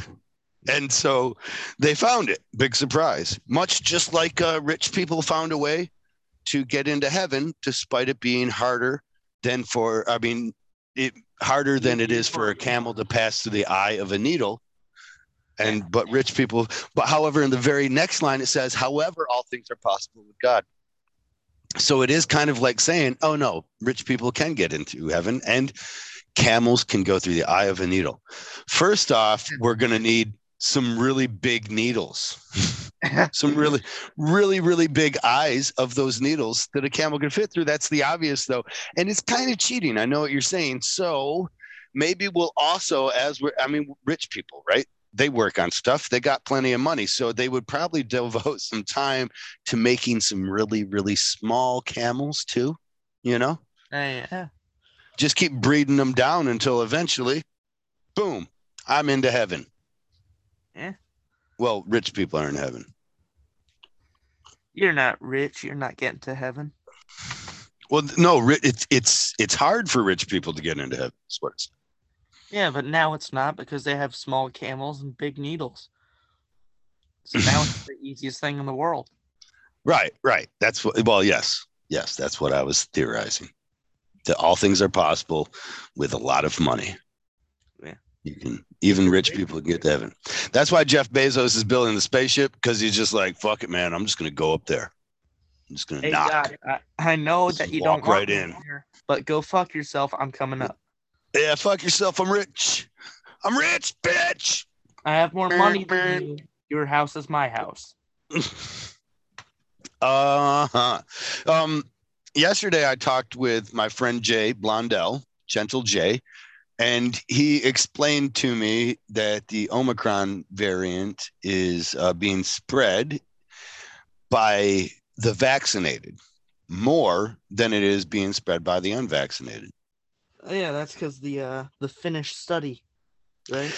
and so they found it. Big surprise. Much just like uh, rich people found a way to get into heaven, despite it being harder than for, I mean, it harder than it is for a camel to pass through the eye of a needle. And but rich people, but however, in the very next line it says, however, all things are possible with God. So it is kind of like saying, oh no, rich people can get into heaven and camels can go through the eye of a needle. First off, we're going to need some really big needles, *laughs* some really, really, really big eyes of those needles that a camel can fit through. That's the obvious, though. And it's kind of cheating. I know what you're saying. So maybe we'll also, as we're, I mean, rich people, right? They work on stuff. They got plenty of money. So they would probably *laughs* devote some time to making some really, really small camels, too. You know, oh, yeah. just keep breeding them down until eventually, boom, I'm into heaven. Yeah. Well, rich people are in heaven. You're not rich. You're not getting to heaven. Well, no, it's it's it's hard for rich people to get into heaven. That's what it's. Yeah, but now it's not because they have small camels and big needles. So now it's *laughs* the easiest thing in the world. Right, right. That's what. Well, yes, yes. That's what I was theorizing. That all things are possible with a lot of money. Yeah. You can even rich people can get to heaven. That's why Jeff Bezos is building the spaceship because he's just like, fuck it, man. I'm just gonna go up there. I'm just gonna Hey, knock. God, I, I know Just that you don't right in. here, but go fuck yourself. I'm coming up. Yeah, fuck yourself. I'm rich. I'm rich, bitch. I have more money than you. Your house is my house. *laughs* Uh-huh. Um, yesterday I talked with my friend Jay Blondell, Gentle Jay, and he explained to me that the Omicron variant is uh, being spread by the vaccinated more than it is being spread by the unvaccinated. Yeah, that's because the uh the Finnish study, right?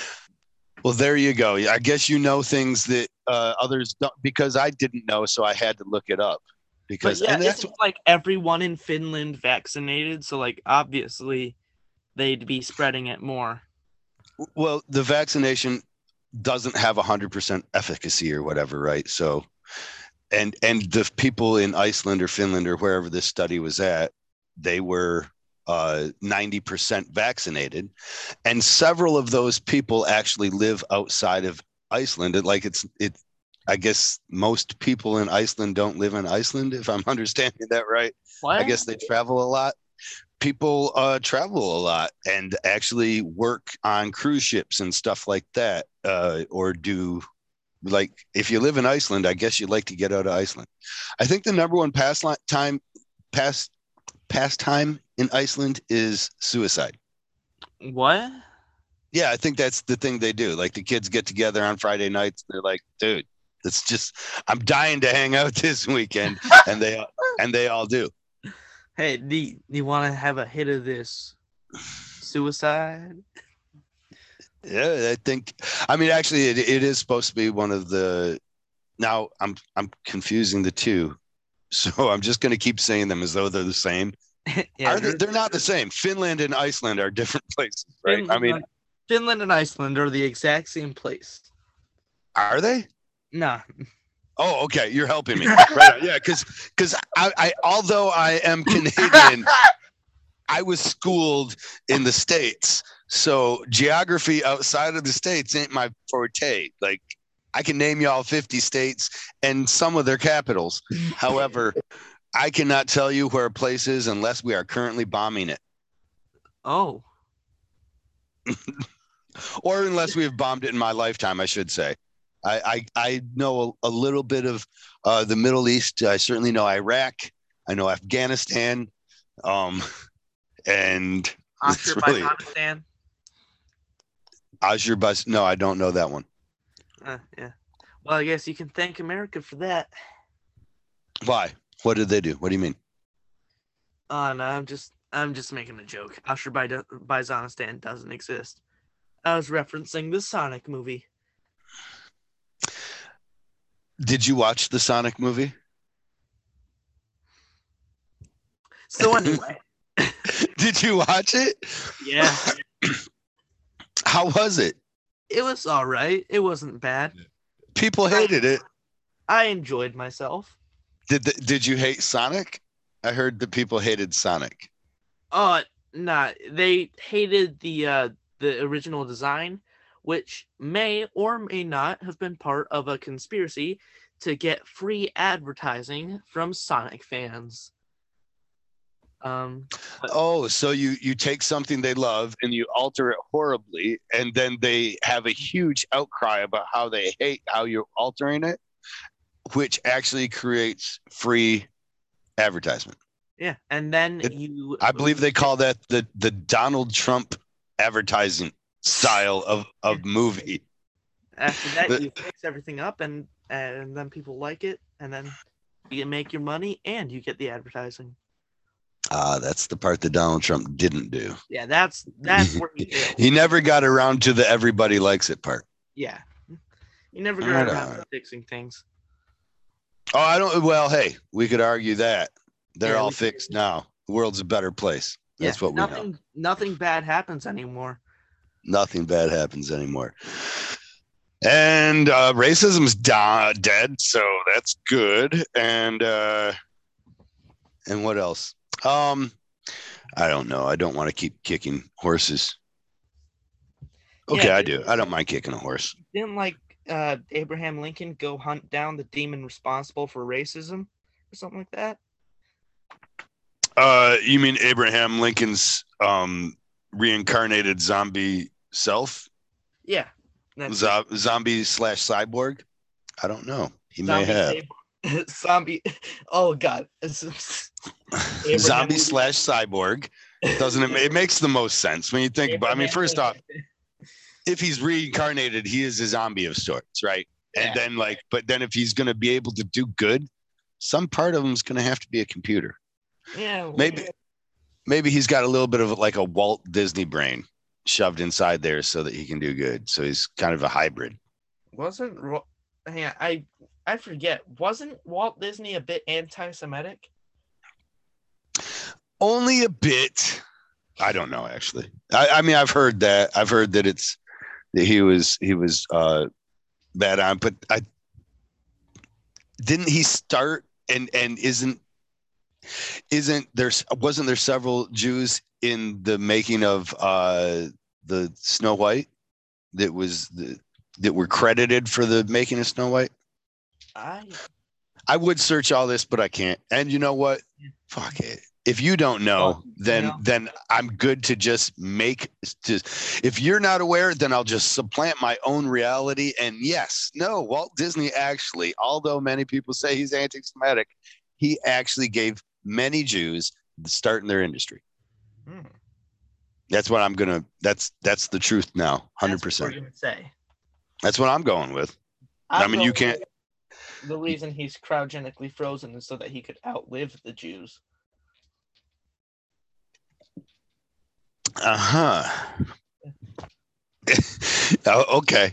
Well, there you go. I guess you know things that uh, others don't because I didn't know, so I had to look it up. But Because yeah, and that's like everyone in Finland vaccinated, so like obviously they'd be spreading it more. Well, the vaccination doesn't have 100% efficacy or whatever, right? So, and and the people in Iceland or Finland or wherever this study was at, they were uh, 90% vaccinated, and several of those people actually live outside of Iceland. And like it's it, I guess most people in Iceland don't live in Iceland, if I'm *laughs* understanding that right. What? I guess they travel a lot. People uh, travel a lot and actually work on cruise ships and stuff like that, uh, or do like if you live in Iceland, I guess you'd like to get out of Iceland. I think the number one pastime past pastime in Iceland is suicide. What? Yeah, I think that's the thing they do. Like the kids get together on Friday nights. They're like, dude, it's just I'm dying to hang out *laughs* this weekend, and they and they all do. Hey, do you, you want to have a hit of this suicide? Yeah, I think. I mean, actually, it, it is supposed to be one of the. Now I'm I'm confusing the two, so *laughs* I'm just going to keep saying them as though they're the same. *laughs* yeah, are they, they're- not the same. Finland and Iceland are different *laughs* places, right? I mean, Finland and Iceland are the exact same place. are they? Nah, Oh, okay. You're helping me. Right. Yeah, because because I, I although I am Canadian, I was schooled in the states, So geography outside of the states ain't my forte. Like I can name y'all 50 states and some of their capitals. *laughs* However, I cannot tell you where a place is unless we are currently bombing it. Oh, *laughs* or unless we have bombed it in my lifetime, I should say. I I, I know a, a little bit of uh, the Middle East. I certainly know Iraq. I know Afghanistan, um, *laughs* and it's really Azerbaijan. Azerbaijan. No, I don't know that one. Uh, yeah. Well, I guess you can thank America for that. Why? What did they do? What do you mean? Oh no, I'm just I'm just making a joke. Azerbaijan doesn't exist. I was referencing the Sonic movie. Did you watch the Sonic movie? So anyway, *laughs* Did you watch it? yeah, How was it? It was all right. It wasn't bad. People hated it. I enjoyed myself. Did the, did you hate Sonic? I heard that people hated Sonic. Uh, nah, they hated the uh the original design, which may or may not have been part of a conspiracy to get free advertising from Sonic fans. Um, Oh, so you you take something they love and you alter it horribly, and then they have a huge outcry about how they hate how you're altering it, which actually creates free advertisement. yeah, and then It- you. I believe they call that the the Donald Trump advertising style of of movie. After that, the- you fix everything up, and and then people like it, and then you make your money, and you get the advertising. Ah, that's the part that Donald Trump didn't do. Yeah, that's that's where he. *laughs* He never got around to the everybody likes it part. Yeah, he never got around to fixing things. Oh, I don't. Well, hey, we could argue that they're Yeah, all we could. fixed now. The world's a better place. That's yeah, what we know. nothing nothing bad happens anymore. Nothing bad happens anymore. And uh, racism's da- dead, so that's good. And uh, and what else? Um, I don't know. I don't want to keep kicking horses. Okay, Yeah, I do. I don't mind kicking a horse. Didn't like uh, Abraham Lincoln go hunt down the demon responsible for racism or something like that? Uh, you mean Abraham Lincoln's um, reincarnated zombie self, Yeah. Zo- zombie slash cyborg? I don't know. He may have sab- *laughs* zombie. Oh God. *laughs* Abraham zombie slash cyborg. Doesn't it? It makes the most sense when you think about. I mean, first off, if he's reincarnated, he is a zombie of sorts, right? Yeah. And then, like, but then if he's going to be able to do good, some part of him is going to have to be a computer. Yeah. Maybe, maybe he's got a little bit of like a Walt Disney brain shoved inside there so that he can do good. So he's kind of a hybrid. wasn't. Ro- Yeah, I I forget. Wasn't Walt Disney a bit anti-Semitic? Only a bit. I don't know actually. I, I mean, I've heard that. I've heard that it's that he was he was uh bad on, but I didn't he start and and isn't isn't there wasn't there several Jews in the making of uh the Snow White that was the that were credited for the making of Snow White? I I would search all this, but I can't. And you know what? Fuck it. If you don't know, then yeah. then I'm good to just make. Just if you're not aware, then I'll just supplant my own reality. And yes, no, Walt Disney actually, although many people say he's anti-Semitic, he actually gave many Jews the start in their industry. hmm, That's what I'm gonna. That's that's the truth now. Hundred that's what we're percent. gonna say. That's what I'm going with. I I'm mean, you can't- The reason he's cryogenically frozen is so that he could outlive the Jews. Uh huh. *laughs* oh, okay.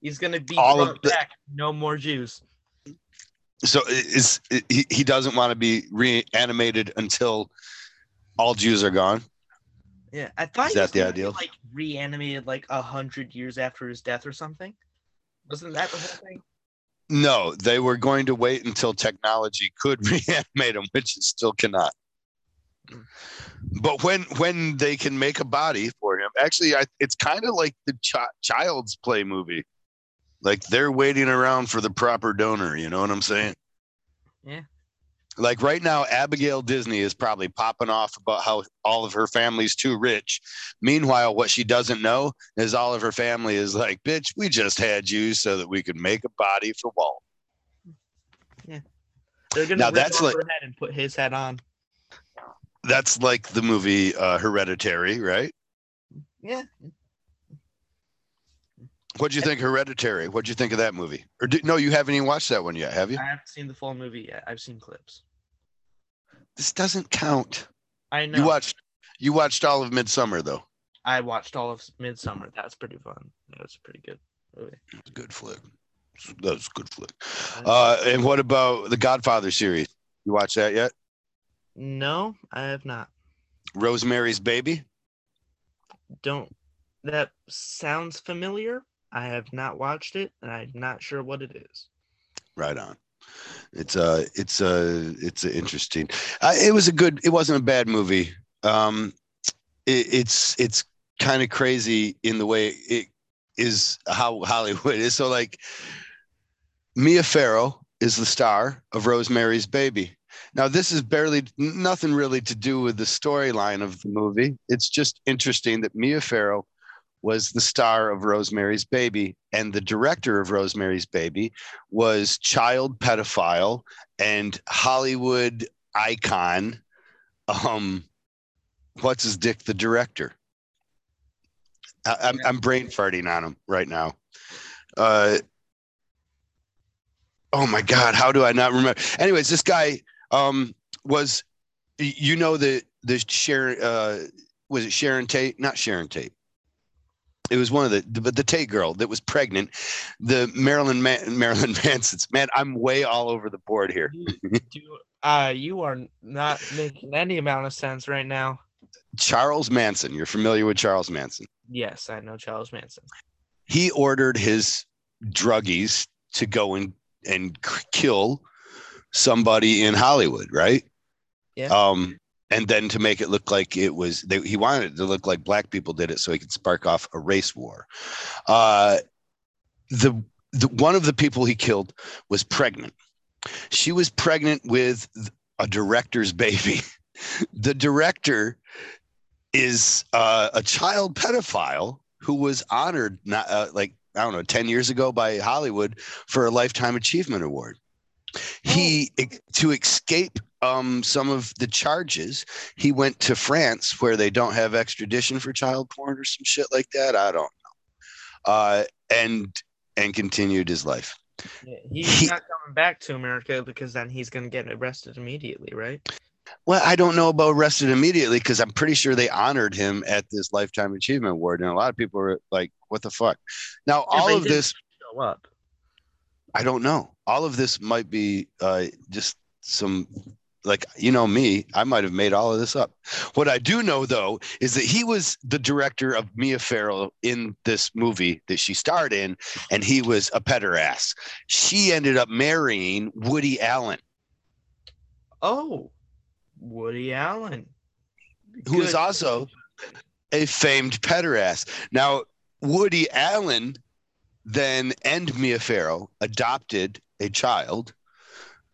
He's gonna be All of the- back. No more Jews. So is he, he doesn't want to be reanimated until all Jews are gone? Yeah, I thought Is he was that the be, like reanimated like a hundred years after his death or something. Wasn't that the whole thing? No, they were going to wait until technology could *laughs* reanimate him, which it still cannot. But when when they can make a body for him Actually, I, it's kind of like the chi- Child's Play movie. Like they're waiting around for the proper donor. You know what I'm saying? Yeah. Like right now, Abigail Disney is probably popping off about how all of her family's too rich. Meanwhile, what she doesn't know is all of her family is like, bitch, we just had you so that we could make a body for Walt. Yeah. They're gonna Now rip that's off like- her head and put his head on. That's like the movie uh, Hereditary, right? Yeah. What do you think Hereditary? What do you think of that movie? Or do, no, you haven't even watched that one yet, have you? I haven't seen the full movie yet. I've seen clips. This doesn't count. I know. You watched you watched all of Midsommar though. I watched all of Midsommar. That's pretty fun. That was pretty good movie. It's a good flick. That was a good flick. Uh, and what about the Godfather series? You watch that yet? No, I have not. Rosemary's Baby? Don't. That sounds familiar. I have not watched it, and I'm not sure what it is. Right on. It's uh it's uh it's a interesting. Uh, it was a good. It wasn't a bad movie. Um, it, it's it's kind of crazy in the way it is how Hollywood is. So like, Mia Farrow is the star of Rosemary's Baby. Now this is barely nothing really to do with the storyline of the movie. It's just interesting that Mia Farrow was the star of Rosemary's Baby, and the director of Rosemary's Baby was child pedophile and Hollywood icon. Um, what's his dick? The director. I, I'm I'm brain farting on him right now. Uh, oh my god, how do I not remember? Anyways, this guy um was, you know the the Sharon uh was it Sharon Tate? Not Sharon Tate it was one of the the, the Tate girl that was pregnant. The Marilyn Man, *laughs* Marilyn Manson's man. I'm way all over the board here. You, uh, you are not making any amount of sense right now. Charles Manson. You're familiar with Charles Manson? Yes, I know Charles Manson. He ordered his druggies to go and and kill somebody in Hollywood, right? Yeah. Um, and then to make it look like it was they, he wanted it to look like black people did it so he could spark off a race war uh the, the one of the people he killed was pregnant she was pregnant with a director's baby *laughs* the director is uh, a child pedophile who was honored not uh, like i don't know 10 years ago by hollywood for a lifetime achievement award he to escape um, some of the charges he went to france where they don't have extradition for child porn or some shit like that. I don't know. Uh, and and continued his life. Yeah, he's He- not coming back to America because then he's gonna get arrested immediately, right? well i don't know about arrested immediately because i'm pretty sure they honored him at this lifetime achievement award and a lot of people are like what the fuck? Now Yeah, all of this Show up. I don't know. All of this might be uh, just some, like, you know, me, I might have made all of this up. What I do know, though, is that he was the director of Mia Farrow in this movie that she starred in, and he was a pederast. She ended up marrying Woody Allen, Oh, Woody Allen. who is also a famed pederast. Now, Woody Allen then and Mia Farrow adopted a child,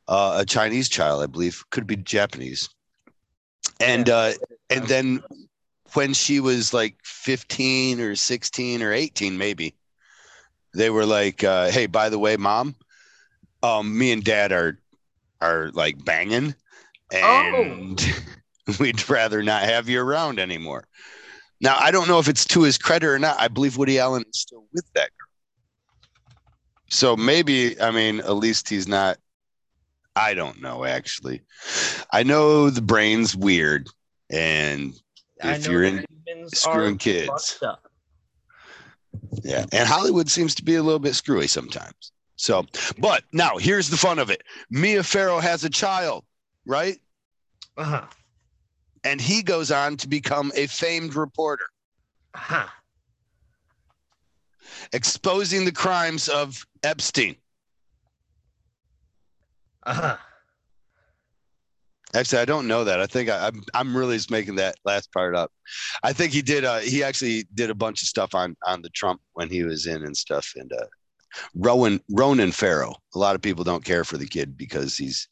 uh, a Chinese child, I believe, could be Japanese. And uh, and then when she was like 15 or 16 or 18, maybe, they were like, uh, "Hey, by the way, mom, um, me and dad are are like banging, and *laughs* we'd rather not have you around anymore." Now, I don't know if it's to his credit or not. I believe Woody Allen is still with that girl. So maybe, I mean, at least he's not. I don't know, actually. I know the brain's weird. And if you're in screwing kids, yeah. And Hollywood seems to be a little bit screwy sometimes. So, but now here's the fun of it Mia Farrow has a child, right? Uh-huh. And he goes on to become a famed reporter, Uh-huh. Exposing the crimes of Epstein. Uh-huh. Actually, I don't know that. I think I, I'm I'm really just making that last part up. I think he did. Uh, he actually did a bunch of stuff on on the Trump when he was in and stuff. And uh, Rowan Ronan Farrow. A lot of people don't care for the kid because he's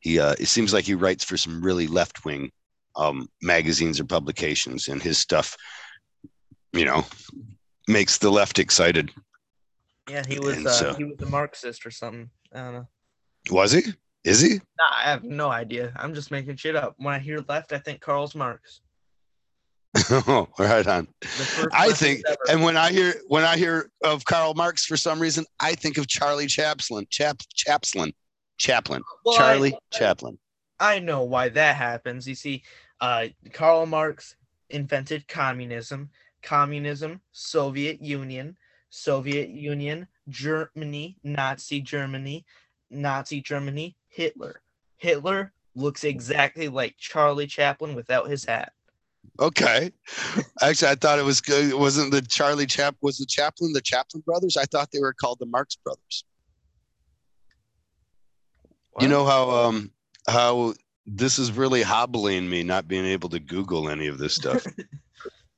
he. Uh, it seems like he writes for some really left wing um, magazines or publications, and his stuff, you know, makes the left excited. Yeah, he was And uh, so- he was a Marxist or something. I don't know. Was he? Is he? Nah, I have no idea. I'm just making shit up. When I hear left, I think Karl Marx. *laughs* oh, right on. The first I leftist think, ever. and when I hear when I hear of Karl Marx, for some reason, I think of Charlie Chaplin. Chap Chaplin. Chaplin. Well, I- Charlie Chaplin. I know why that happens. You see, uh, Karl Marx invented communism. Communism, Soviet Union, Soviet Union, Germany, Nazi Germany, Nazi Germany, Hitler. Hitler looks exactly like Charlie Chaplin without his hat. Okay. Actually, I thought it was good. It wasn't the Charlie Chap was the Chaplin, the Chaplin brothers? I thought they were called the Marx brothers. You know how um how this is really hobbling me not being able to Google any of this stuff. *laughs*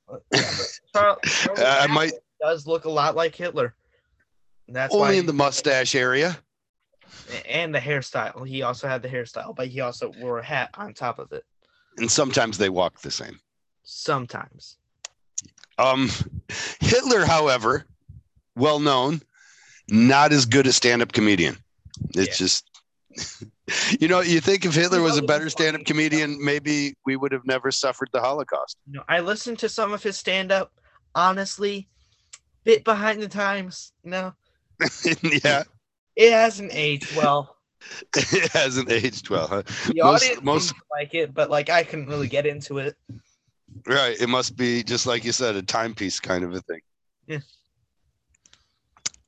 Yeah, but Char- Charlie I might does look a lot like Hitler. That's why only in he- the mustache area. and the hairstyle. He also had the hairstyle, but he also wore a hat on top of it. And sometimes they walk the same. Sometimes. Um, Hitler, however, well known, not as good a stand-up comedian. It's Yeah. just, *laughs* you know, you think if Hitler was a better stand-up comedian, maybe we would have never suffered the Holocaust. You know, I listened to some of his stand up. Honestly, bit behind the times. You know, *laughs* yeah, it hasn't aged well. *laughs* it hasn't aged well. Huh? The Most- audience most- like it, but like I couldn't really get into it. Right. It must be just like you said, a timepiece kind of a thing. Yeah.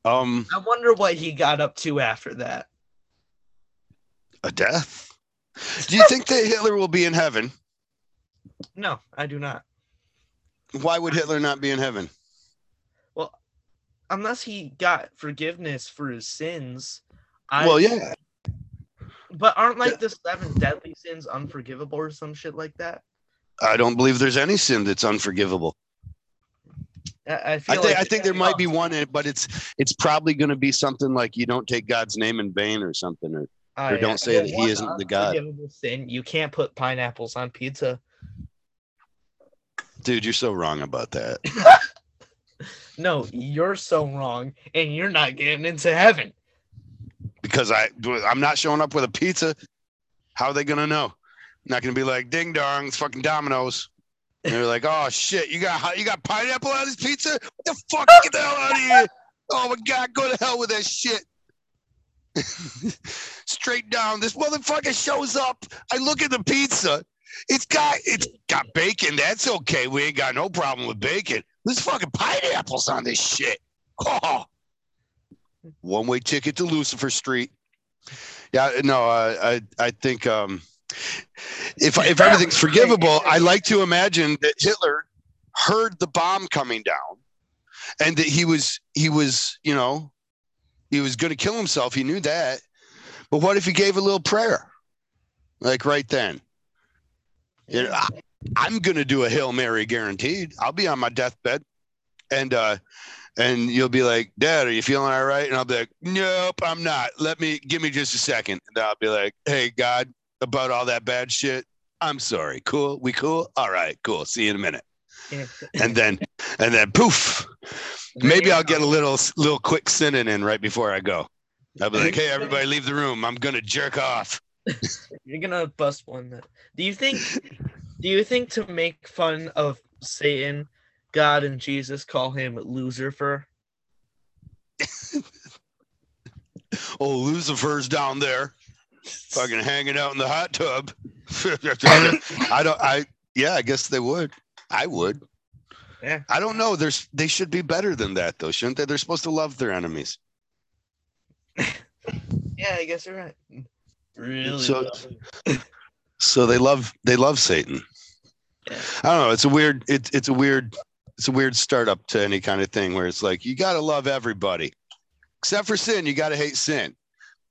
Um, I wonder what he got up to after that. A death. Do you think that Hitler will be in heaven? No, I do not. Why would Hitler not be in heaven? Well, unless he got forgiveness for his sins. I, well, yeah. But aren't like the seven deadly sins unforgivable or some shit like that? I don't believe there's any sin that's unforgivable. I, I I feel think like I think there might be one, but it's it's probably going to be something like you don't take God's name in vain or something. Or Oh, or don't say that he isn't the God. Sin. You can't put pineapples on pizza. dude, you're so wrong about that. *laughs* No, you're so wrong, and you're not getting into heaven. because I I'm not showing up with a pizza. How are they gonna know? not gonna be like ding dong, it's fucking Domino's. And they're like, oh shit, you got you got pineapple on this pizza? What the fuck? Get the hell out of here! *laughs* Oh my god, go to hell with that shit. *laughs* Straight down, this motherfucker shows up. I look at the pizza. It's got it's got bacon. That's okay. We ain't got no problem with bacon. There's fucking pineapples on this shit. Oh one way ticket to Lucifer Street. Yeah, no, uh, I I think um, if if everything's forgivable, I like to imagine that Hitler heard the bomb coming down, and that he was he was you know he was going to kill himself. He knew that, but what if he gave a little prayer, like right then? You know, I, I'm going to do a hail mary, guaranteed. I'll be on my deathbed, and uh, and you'll be like, Dad, are you feeling all right? And I'll be like, Nope, I'm not. Let me give me just a second. And I'll be like, Hey, God, about all that bad shit. I'm sorry. Cool. We cool? All right, cool. See you in a minute. *laughs* And then and then poof. Maybe I'll get a little little quick sinning in right before I go. I'll be like, Hey, everybody, leave the room. I'm gonna jerk off. *laughs* You're gonna bust one. Do you think? *laughs* do you think to make fun of Satan, God and Jesus call him Lucifer? Oh, Lucifer's down there, fucking hanging out in the hot tub. I don't. I yeah. I guess they would. I would. Yeah. I don't know. There's. They should be better than that, though, shouldn't they? They're supposed to love their enemies. *laughs* Yeah, I guess you're right. Really? So- So they love. They love Satan. Yeah. I don't know. It's a weird. It's it's a weird. It's a weird startup to any kind of thing where it's like you got to love everybody, except for sin. You got to hate sin.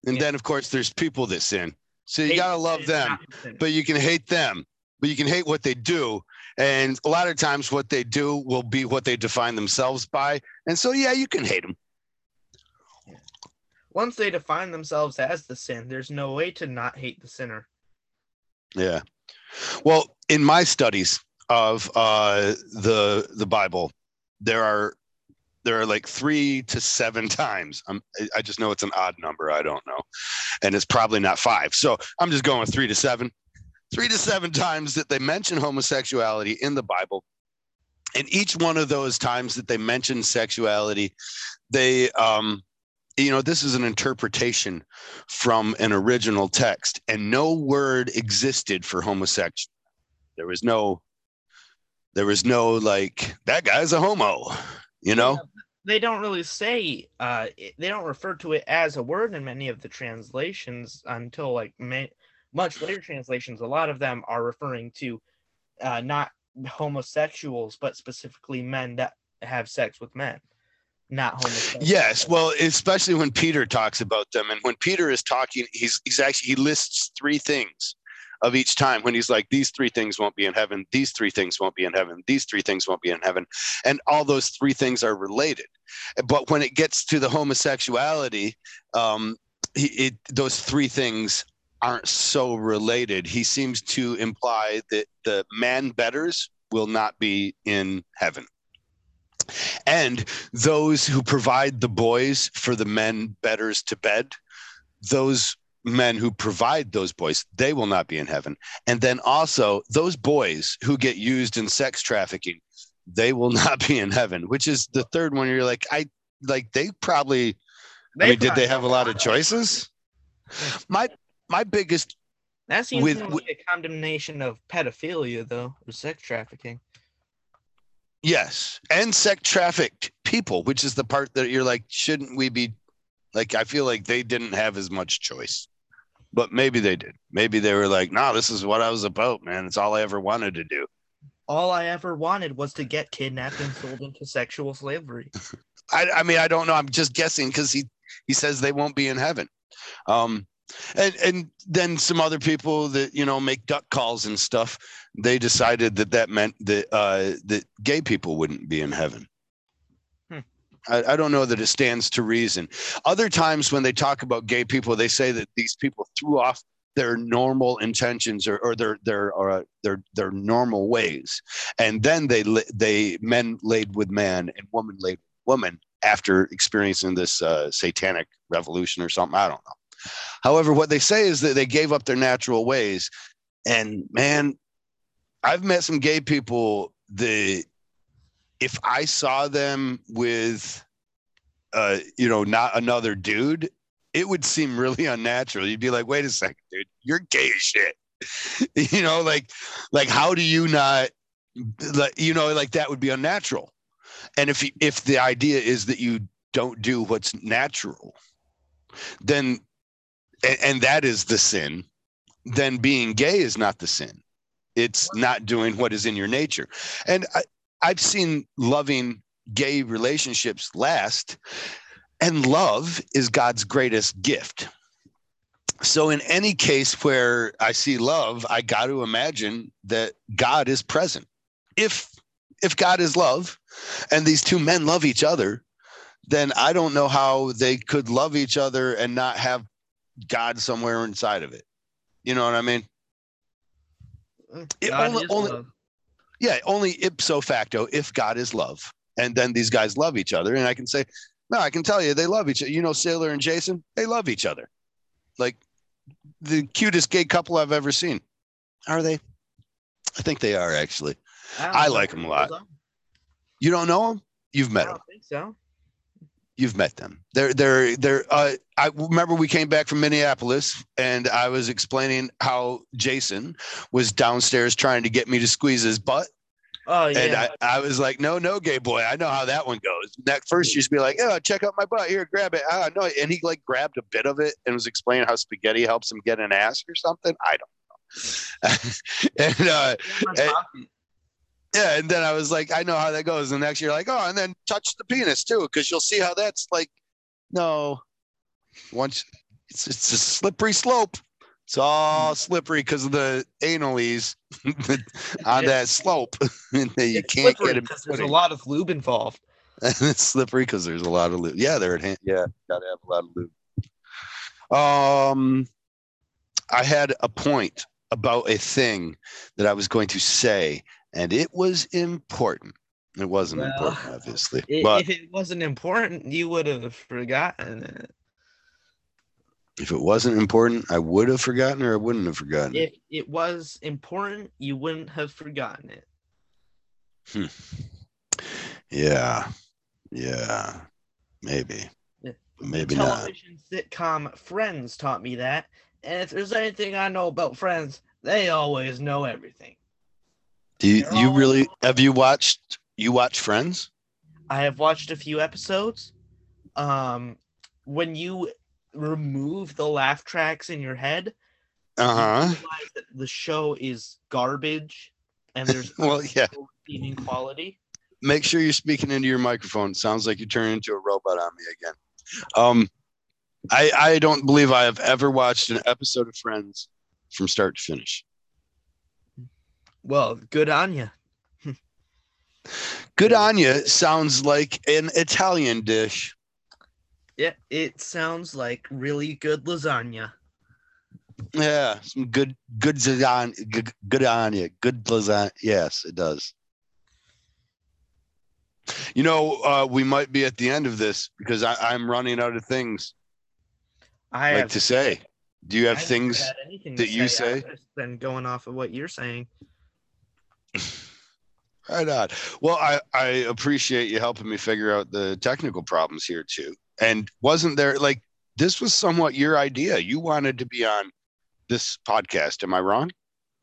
And Yeah. then, of course, there's people that sin. So you Hate gotta love them, not the sinner. but you can hate them, but you can hate what they do. And a lot of times, what they do will be what they define themselves by. And so, yeah, you can hate them. once they define themselves as the sin, there's no way to not hate the sinner. Yeah. Well, in my studies of uh, the the Bible, there are there are like three to seven times. I'm, I just know it's an odd number. I don't know, and it's probably not five. So I'm just going with three to seven. Three to seven times that they mention homosexuality in the Bible, and each one of those times that they mention sexuality, they um, you know this is an interpretation from an original text and no word existed for homosexual there was no there was no like that guy's a homo you know? They don't really say, uh, they don't refer to it as a word in many of the translations until like ma- much later translations. A lot of them are referring to uh, not homosexuals, but specifically men that have sex with men, not homosexuals. yes well especially when peter talks about them and when peter is talking he's he's actually he lists three things of each time when he's like these three things won't be in heaven these three things won't be in heaven these three things won't be in heaven and all those three things are related but when it gets to the homosexuality um it those three things aren't so related. He seems to imply that the man betters will not be in heaven. And those who provide the boys for the men betters to bed those men who provide those boys they will not be in heaven. And then also those boys who get used in sex trafficking they will *laughs* not be in heaven which is the third one. You're like i like they probably I mean, did they have a lot of choices? My my biggest That seems with- like a condemnation of pedophilia, though, or sex trafficking. yes and sex trafficked people which is the part that you're like shouldn't we be like i feel like they didn't have as much choice but maybe they did. Maybe they were like no this is what i was about man. It's all i ever wanted to do. All I ever wanted was to get kidnapped and sold into sexual slavery. *laughs* i, I mean i don't know. I'm just guessing because he he says they won't be in heaven. Um and and then some other people that you know make duck calls and stuff they decided that that meant that uh that gay people wouldn't be in heaven. Hmm. I, I don't know that it stands to reason. Other times when they talk about gay people they say that these people threw off their normal intentions or, or their their or uh, their their normal ways. And then they they men laid with man and woman laid with woman after experiencing this uh, satanic revolution or something. I don't know however what they say is that they gave up their natural ways. And man i've met some gay people that if i saw them with uh you know not another dude it would seem really *laughs* unnatural. You'd be like wait a second dude you're gay as shit. *laughs* You know like like how do you not like you know like that would be unnatural. And if you, if the idea is that you don't do what's natural then and, and that is the sin then being gay is not the sin. It's not doing what is in your nature. And I, i've seen loving gay relationships last and love is god's greatest gift. So in any case where i see love i got to imagine that god is present. If if god is love and these two men love each other then i don't know how they could love each other and not have god somewhere inside of it. You know what i mean? It only- only- yeah only ipso facto if god is love. And then these guys love each other. And i can say no i can tell you they love each other you know sailor and jason they love each other. Like the cutest gay couple i've ever seen. Are they? I think they are actually. Don't I like them a lot. you don't know them you've I met them. don't think so. You've met them they're they're they're uh i remember we came back from minneapolis and i was explaining how jason was downstairs trying to get me to squeeze his butt Oh yeah. And I, I was like, no, no, gay boy. I know how that one goes. That first used to be like, oh, check out my butt. Here, grab it. Ah, no. And he like grabbed a bit of it and was explaining how spaghetti helps him get an ass or something. I don't know. *laughs* and uh. Yeah, and then I was like, I know how that goes. And next you're like, oh, and then touch the penis too, because you'll see how that's like, no, once it's it's a slippery slope. It's all slippery because of the analies *laughs* on that slope. *laughs* And you It's can't get it. there's a lot of lube involved. *laughs* it's slippery because there's a lot of lube. Yeah, they're at hand. Yeah, gotta have a lot of lube. Um, I had a point about a thing that I was going to say, and it was important. It wasn't Well, important, obviously, *laughs* I- but if it wasn't important, you would have forgotten it. if it wasn't important, I would have forgotten, or I wouldn't have forgotten. If it was important, you wouldn't have forgotten it. Hmm. Yeah, yeah, maybe, Yeah. maybe not. Television sitcom Friends taught me that. And if there's anything I know about Friends, they always know everything. Do you, you really have you watched you watch Friends? I have watched a few episodes. Um, when you remove the laugh tracks in your head, uh huh, the show is garbage and there's *laughs* Well, yeah. quality. Make sure you're speaking into your microphone. It sounds like you're turning into a robot on me again. Um, I I don't believe I have ever watched an episode of Friends from start to finish. Well, good on you. Good on you sounds like an Italian dish. Yeah, it sounds like really good lasagna. Yeah, some good good lasagna. Good, good on you. Good lasagna. Yes, it does. You know, uh, we might be at the end of this because I, I'm running out of things I like have to say. Do you have I things? that you say? been going off of what you're saying. Right on. Well, I, I appreciate you helping me figure out the technical problems here too. And wasn't there like this was somewhat your idea? You wanted to be on this podcast. Am I wrong?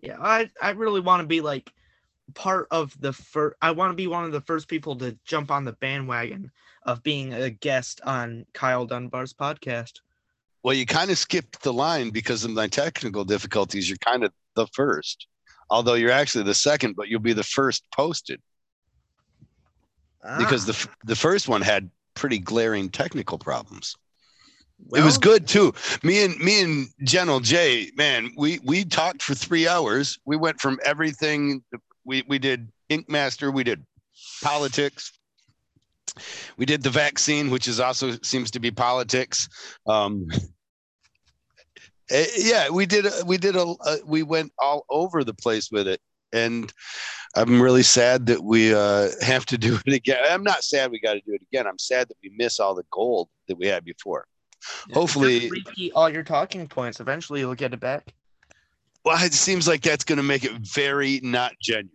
Yeah, I I really want to be like part of the first. I want to be one of the first people to jump on the bandwagon of being a guest on Kyle Dunbar's podcast. Well, you kind of skipped the line because of my technical difficulties. You're kind of the first, although you're actually the second, but you'll be the first posted because the the first one had pretty glaring technical problems. it was good too. Me and me and General Jay, man, we we talked for three hours. We went from everything. We we did Ink Master. We did politics. We did the vaccine, which is also seems to be politics. Um, yeah, we did. We did a. a- We went all over the place with it, and I'm really sad that we uh, have to do it again. I'm not sad we got to do it again. I'm sad that we miss all the gold that we had before. just hopefully- repeat all your talking points. Eventually, you'll get it back. Well, it seems like that's going to make it very not genuine,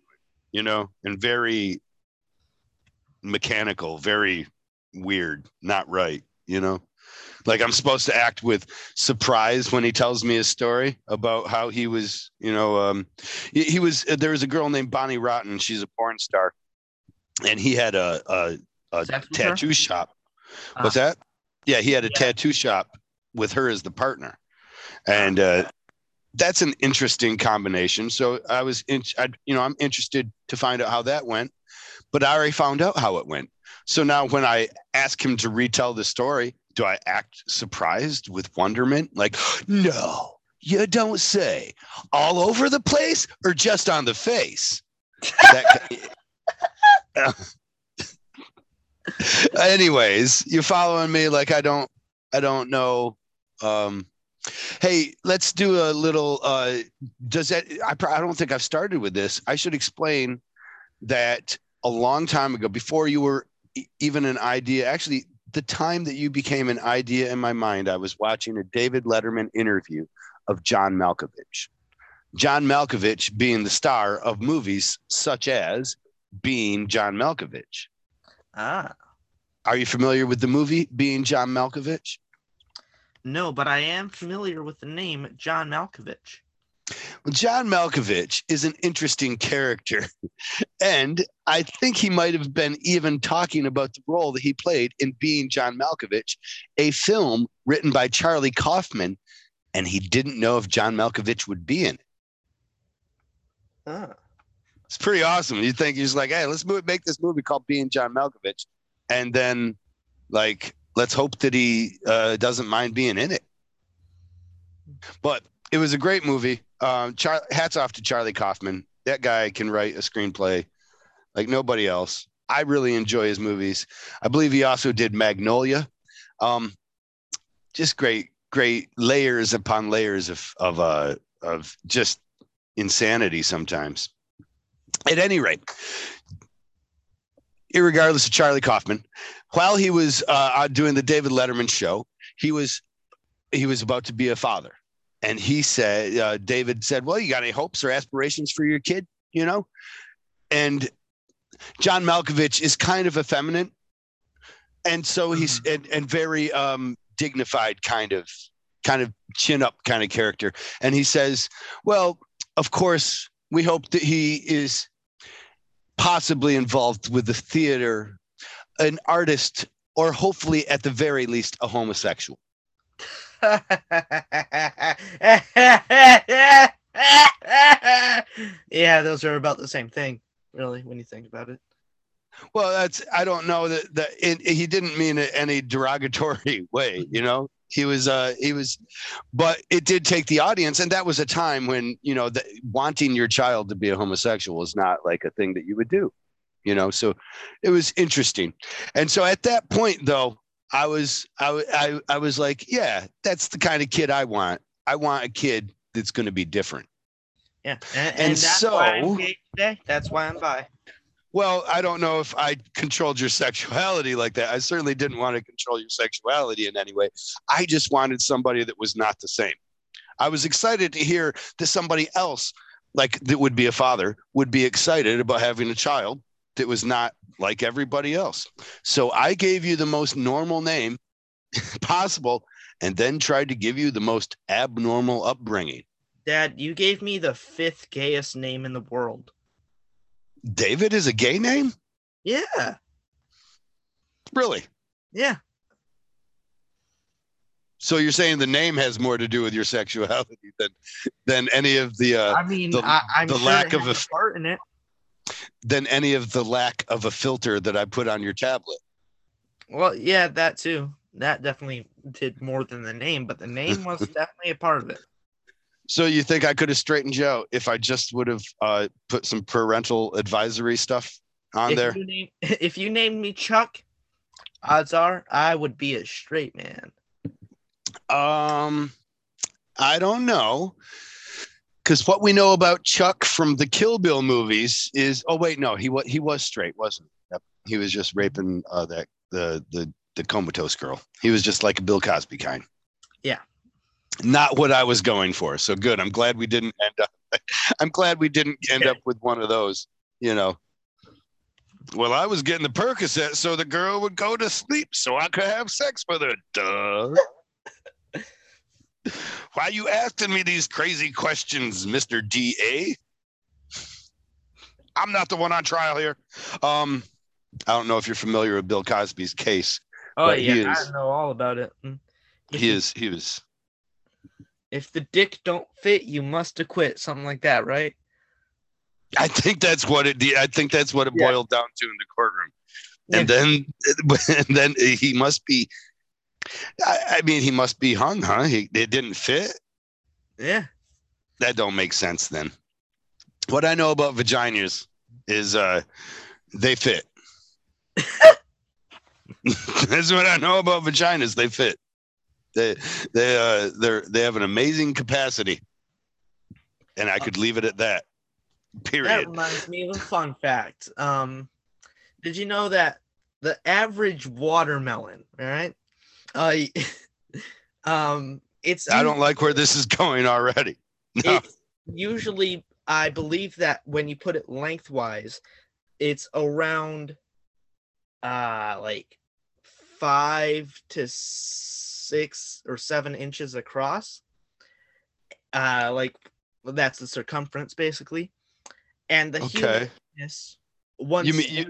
you know, and very mechanical, very weird, not right, you know. Like I'm supposed to act with surprise when he tells me a story about how he was, you know, um, he, he was. There was a girl named Bonnie Rotten. She's a porn star, and he had a a, a with her? tattoo shop. Ah. What's that? Yeah, he had a Yeah. tattoo shop with her as the partner, and uh, that's an interesting combination. So I was, in, I, you know, I'm interested to find out how that went, but I already found out how it went. So now when I ask him to retell the story, do I act surprised with wonderment? Like, no, you don't say. All over the place or just on the face? That, *laughs* anyways, you following me? Like I don't, I don't know. Um, hey, let's do a little. Uh, does that? I, I don't think I've started with this. I should explain that a long time ago, before you were even an idea. Actually, the time that you became an idea in my mind, I was watching a David Letterman interview of John Malkovich. John Malkovich being the star of movies such as Being John Malkovich. Ah, Are you familiar with the movie Being John Malkovich? no, but I am familiar with the name John Malkovich. Well, John Malkovich is an interesting character. *laughs* And I think he might have been even talking about the role that he played in Being John Malkovich, a film written by Charlie Kaufman. And he didn't know if John Malkovich would be in it. Ah. It's pretty awesome. You think he's like, hey, let's move, make this movie called Being John Malkovich. And then, like, let's hope that he uh, doesn't mind being in it. But it was a great movie. Um, Char- hats off to Charlie Kaufman. That guy can write a screenplay like nobody else. I really enjoy his movies. I believe he also did Magnolia. Um, just great, great layers upon layers of of uh, of just insanity sometimes. At any rate, irregardless of Charlie Kaufman, while he was uh, doing the David Letterman show, he was he was about to be a father, and he said, uh, David said, "Well, you got any hopes or aspirations for your kid?" You know, and John Malkovich is kind of effeminate, and so he's and, and very um, dignified, kind of kind of chin up kind of character, and he says, "Well, of course, we hope that he is possibly involved with the theater, an artist, or hopefully at the very least a homosexual." *laughs* yeah, those are about the same thing, really, when you think about it. Well, that's I don't know that that he didn't mean it any derogatory *laughs* way, you know. He was uh he was but it did take the audience and that was a time when, you know, the, wanting your child to be a homosexual is not like a thing that you would do. You know, so it was interesting. And so at that point though, I was I I I was like, yeah, that's the kind of kid I want. I want a kid that's going to be different. Yeah, and, and, And that's so- why I'm gay today. That's why I'm bi. Well, I don't know if I controlled your sexuality like that. I certainly didn't want to control your sexuality in any way. I just wanted somebody that was not the same. I was excited to hear that somebody else, like that would be a father, would be excited about having a child that was not like everybody else. So I gave you the most normal name *laughs* possible and then tried to give you the most abnormal upbringing. Dad, you gave me the fifth gayest name in the world. David is a gay name? Yeah, Really? yeah. So you're saying the name has more to do with your sexuality than than any of the uh, I mean, the- I, I'm the sure lack of a- a part in it. Than any of the lack of a filter that I put on your tablet. Well, yeah, that too. That definitely did more than the name, but the name was *laughs* definitely a part of it. So you think I could have straightened you out if I just would have uh, put some parental advisory stuff on if there? You name, *laughs* if you named me Chuck, odds are I would be a straight man. Um, I don't know. Because what we know about Chuck from the Kill Bill movies is, oh wait, no, he was he was straight, wasn't he? Yep. He was just raping uh, that the the the comatose girl. He was just like a Bill Cosby kind. Yeah. Not what I was going for. So good. I'm glad we didn't end up. *laughs* I'm glad we didn't end up with one of those. You know. Well, I was getting the Percocet so the girl would go to sleep so I could have sex with her. Duh. *laughs* Why are you asking me these crazy questions, Mr. DA? I'm not the one on trial here. Um, I don't know if you're familiar with Bill Cosby's case. Oh But he yeah, is- I know all about it. Mm. If He is he was If the dick don't fit, you must acquit. Something like that, right? I think that's what it I think that's what it Yeah. boiled down to in the courtroom. And then *laughs* and then he must be I, I mean he must be hung, huh? He it didn't fit. Yeah. that don't make sense then. What I know about vaginas is uh they fit. *laughs* That's what I know about vaginas. They fit. They they uh they're they have an amazing capacity. And I could leave it at that. Period. That reminds me of a fun fact. Um, did you know that the average watermelon, all right? Uh, *laughs* um, it's I don't like where this is going already. *laughs* No. Usually, I believe that when you put it lengthwise, it's around, uh, like five to six or seven inches across. Uh, like that's the circumference basically, and the Okay. human once You mean you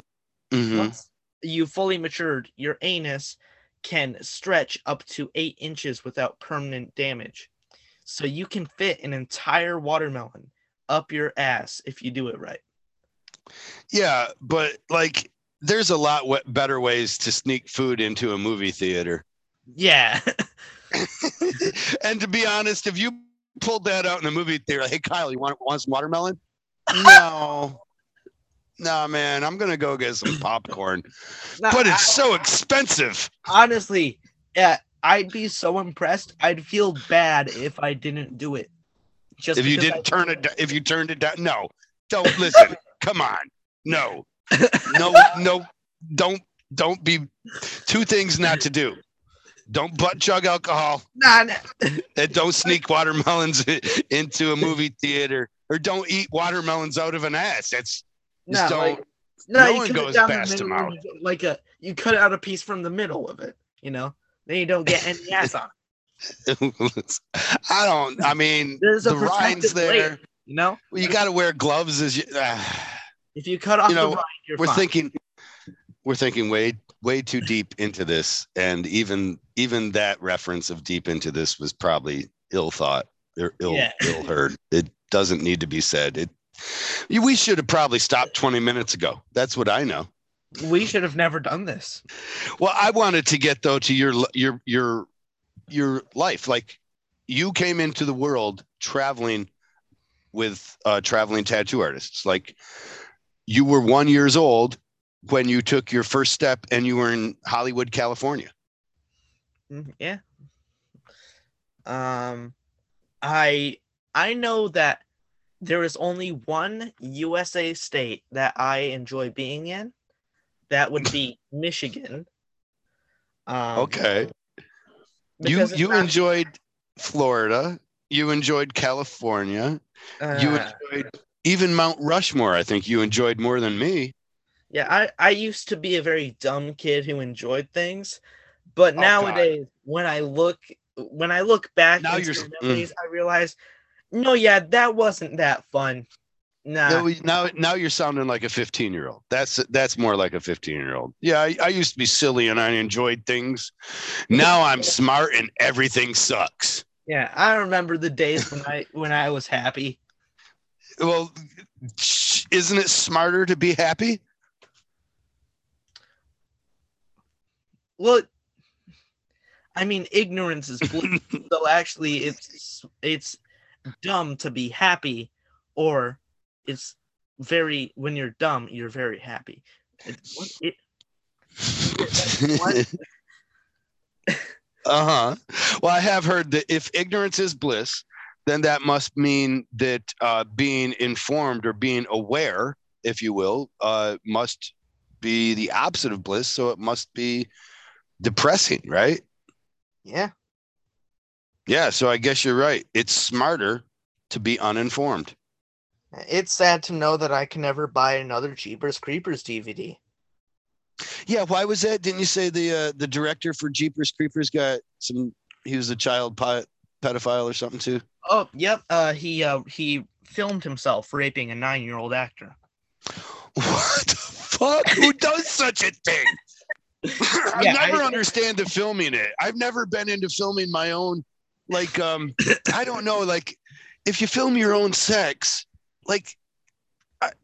Mhm. once you fully matured, your anus can stretch up to eight inches without permanent damage. So you can fit an entire watermelon up your ass if you do it right. Yeah, but like there's a lot w- better ways to sneak food into a movie theater. Yeah. *laughs* and to be honest, if you pulled that out in the movie theater. Hey, Kyle, you want, want some watermelon? No. No, man, I'm gonna go get some popcorn. *laughs* No, But I- it's so expensive. honestly, yeah, I'd be so impressed. I'd feel bad if I didn't do it. Just If you didn't I- turn it, da- if you turned it down, no, don't *laughs* listen. Come on, no, no, no, don't, don't be. Two things not to do: don't butt chug alcohol, Nah, nah. and don't sneak watermelons *laughs* into a movie theater, or don't eat watermelons out of an ass. That's just Nah, like, no, no you one goes past middle out. and you get Like a, you cut out a piece from the middle of it. You know, then you don't get any *laughs* ass on. it. I don't. I mean, *laughs* There's a the rine's there. You know, You got to wear gloves as you. ah. if you cut off You know, the rind, you're we're fine. thinking we're thinking way way too deep into this and even even that reference of deep into this was probably ill thought or ill Yeah. ill heard it doesn't need to be said it we should have probably stopped 20 minutes ago. That's what i know. We should have never done this. well i wanted to get though to your your your your life. Like you came into the world traveling with uh traveling tattoo artists. Like you were one years old when you took your first step and you were in hollywood california. Mm, Yeah. Um, I I know that there is only one USA state that I enjoy being in. That would be *laughs* Michigan. Um, okay you you not- enjoyed florida you enjoyed california you uh, enjoyed even mount rushmore i think you enjoyed more than me yeah, I I used to be a very dumb kid who enjoyed things, but Oh, God. nowadays when I look when I look back Now into you're the s- mm. memories, I realize, no, yeah, that wasn't that fun. Nah. No, now now you're sounding like a 15 year old that's that's more like a 15 year old yeah I, I used to be silly and i enjoyed things now i'm smart and everything sucks Yeah, I remember the days when I *laughs* when I was happy. well isn't it smarter to be happy Well, I mean, ignorance is bliss. *laughs* so actually, it's it's dumb to be happy, or it's very when you're dumb, you're very happy. It, what, *laughs* it, What? *laughs* uh-huh well i have heard that if ignorance is bliss then that must mean that uh, being informed or being aware if you will uh, must be the opposite of bliss so it must be depressing right yeah, yeah so i guess you're right it's smarter to be uninformed it's sad to know that I can never buy another Jeepers Creepers DVD. yeah why was that didn't you say the uh, the director for jeepers creepers got some he was a child pi- pedophile or something too Oh, yep. Uh, he uh he filmed himself raping a nine year old actor. What the fuck? Who *laughs* does such a thing? I Yeah, never I- understand the filming it. I've never been into filming my own. Like, um, I don't know. Like, if you film your own sex, like,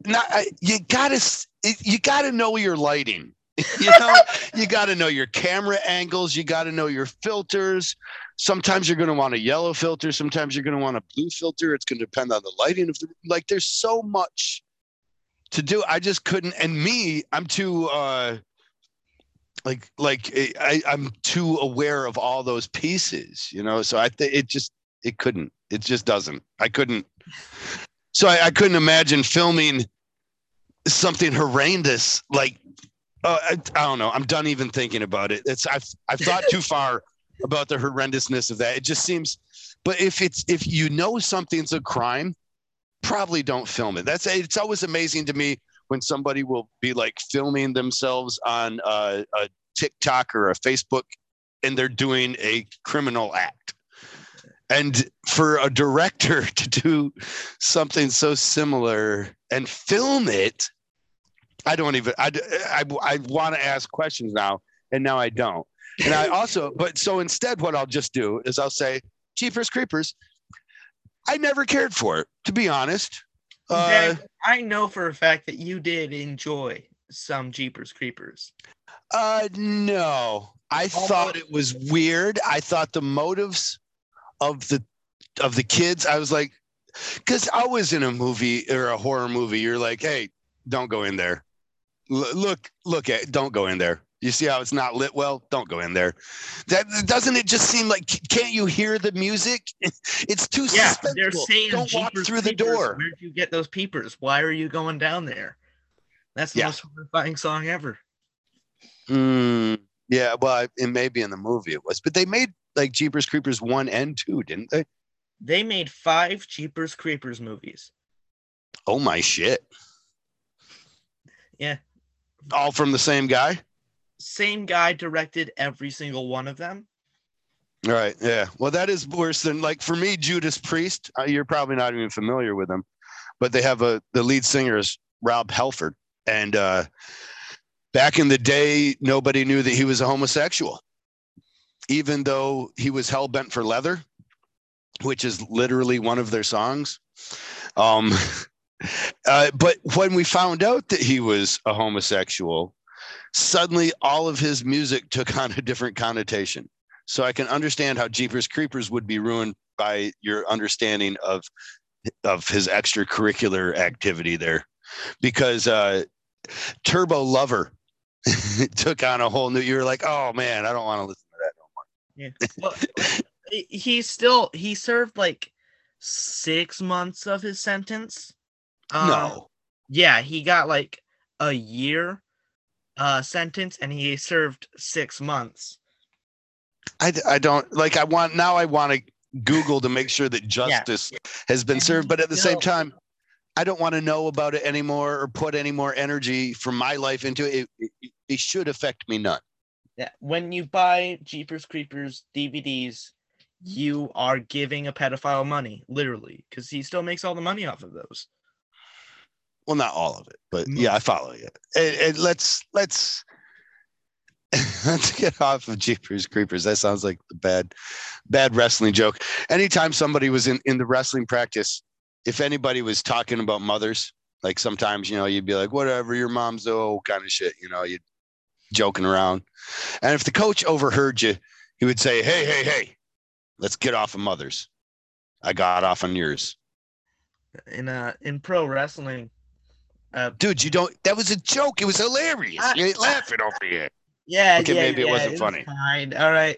not you gotta you gotta know your lighting. *laughs* You know, you gotta know your camera angles. You gotta know your filters. Sometimes you're gonna want a yellow filter. Sometimes you're gonna want a blue filter. It's gonna depend on the lighting of the. Like, there's so much to do. I just couldn't. And me, I'm too. uh like like I, I'm too aware of all those pieces, you know. So I think it just it couldn't. It just doesn't. I couldn't. So I, I couldn't imagine filming something horrendous like. Uh, I, I don't know. I'm done even thinking about it. It's I've I've thought too *laughs* far about the horrendousness of that. It just seems. But if it's if you know something's a crime, probably don't film it. That's it's always amazing to me when somebody will be like filming themselves on uh, a TikTok or a Facebook and they're doing a criminal act. And for a director *laughs* to do something so similar and film it, I don't even, I, I, I want to ask questions now, and now I don't. And I also, but so instead, what I'll just do is I'll say, Jeepers Creepers, I never cared for it, to be honest. Uh, I know for a fact that you did enjoy some Jeepers Creepers. Uh, no. I thought it was weird. I thought the motives of the of the kids. I was like, because I was in a movie or a horror movie, you're like, hey, don't go in there. L- look, look at, don't go in there. You see how it's not lit well? Don't go in there. That doesn't it just seem like can't you hear the music? *laughs* It's too Yeah, they're suspenseful. saying Don't walk through the door. Where'd you get those peepers? Why are you going down there? That's the Yeah. most horrifying song ever. Mm, yeah, well, it may be in the movie it was, but they made like Jeepers Creepers one and two, didn't they? They made five Jeepers Creepers movies. Oh my shit! Yeah. All from the same guy. Same guy directed every single one of them. All right. Yeah. Well, that is worse than like for me, Judas Priest. Uh, you're probably not even familiar with them, but they have a the lead singer is Rob Halford, and uh, back in the day, nobody knew that he was a homosexual, even though he was hell bent for leather, which is literally one of their songs. Um, *laughs* uh, but when we found out that he was a homosexual, suddenly all of his music took on a different connotation. So I can understand how Jeepers Creepers would be ruined by your understanding of of his extracurricular activity there, because uh, Turbo Lover *laughs* took on a whole new. You're like, oh man, I don't want to listen to that no more. Yeah. Well, *laughs* he- he still he served like six months of his sentence. Um, no, Yeah, he got like a year uh sentence and he served six months. I, I don't like. I want now. I want to Google to make sure that justice has been And served, but at the same time. I don't want to know about it anymore or put any more energy from my life into it. It, it, it should affect me none. Yeah, when you buy Jeepers Creepers DVDs, you are giving a pedophile money, literally, because he still makes all the money off of those. Well not all of it but yeah i follow you. And, and let's let's *laughs* let's get off of jeepers creepers. That sounds like the bad bad wrestling joke. Anytime somebody was in in the wrestling practice if anybody was talking about mothers like sometimes you know you'd be like whatever your mom's oh kind of shit you know you joking around. And if the coach overheard you he would say hey hey hey let's get off of mothers. I got off on yours. In uh in pro wrestling, uh dude you don't that was a joke it was hilarious I- you ain't laughing over here yeah, Okay, yeah, maybe it yeah, wasn't was funny. Fine, all right.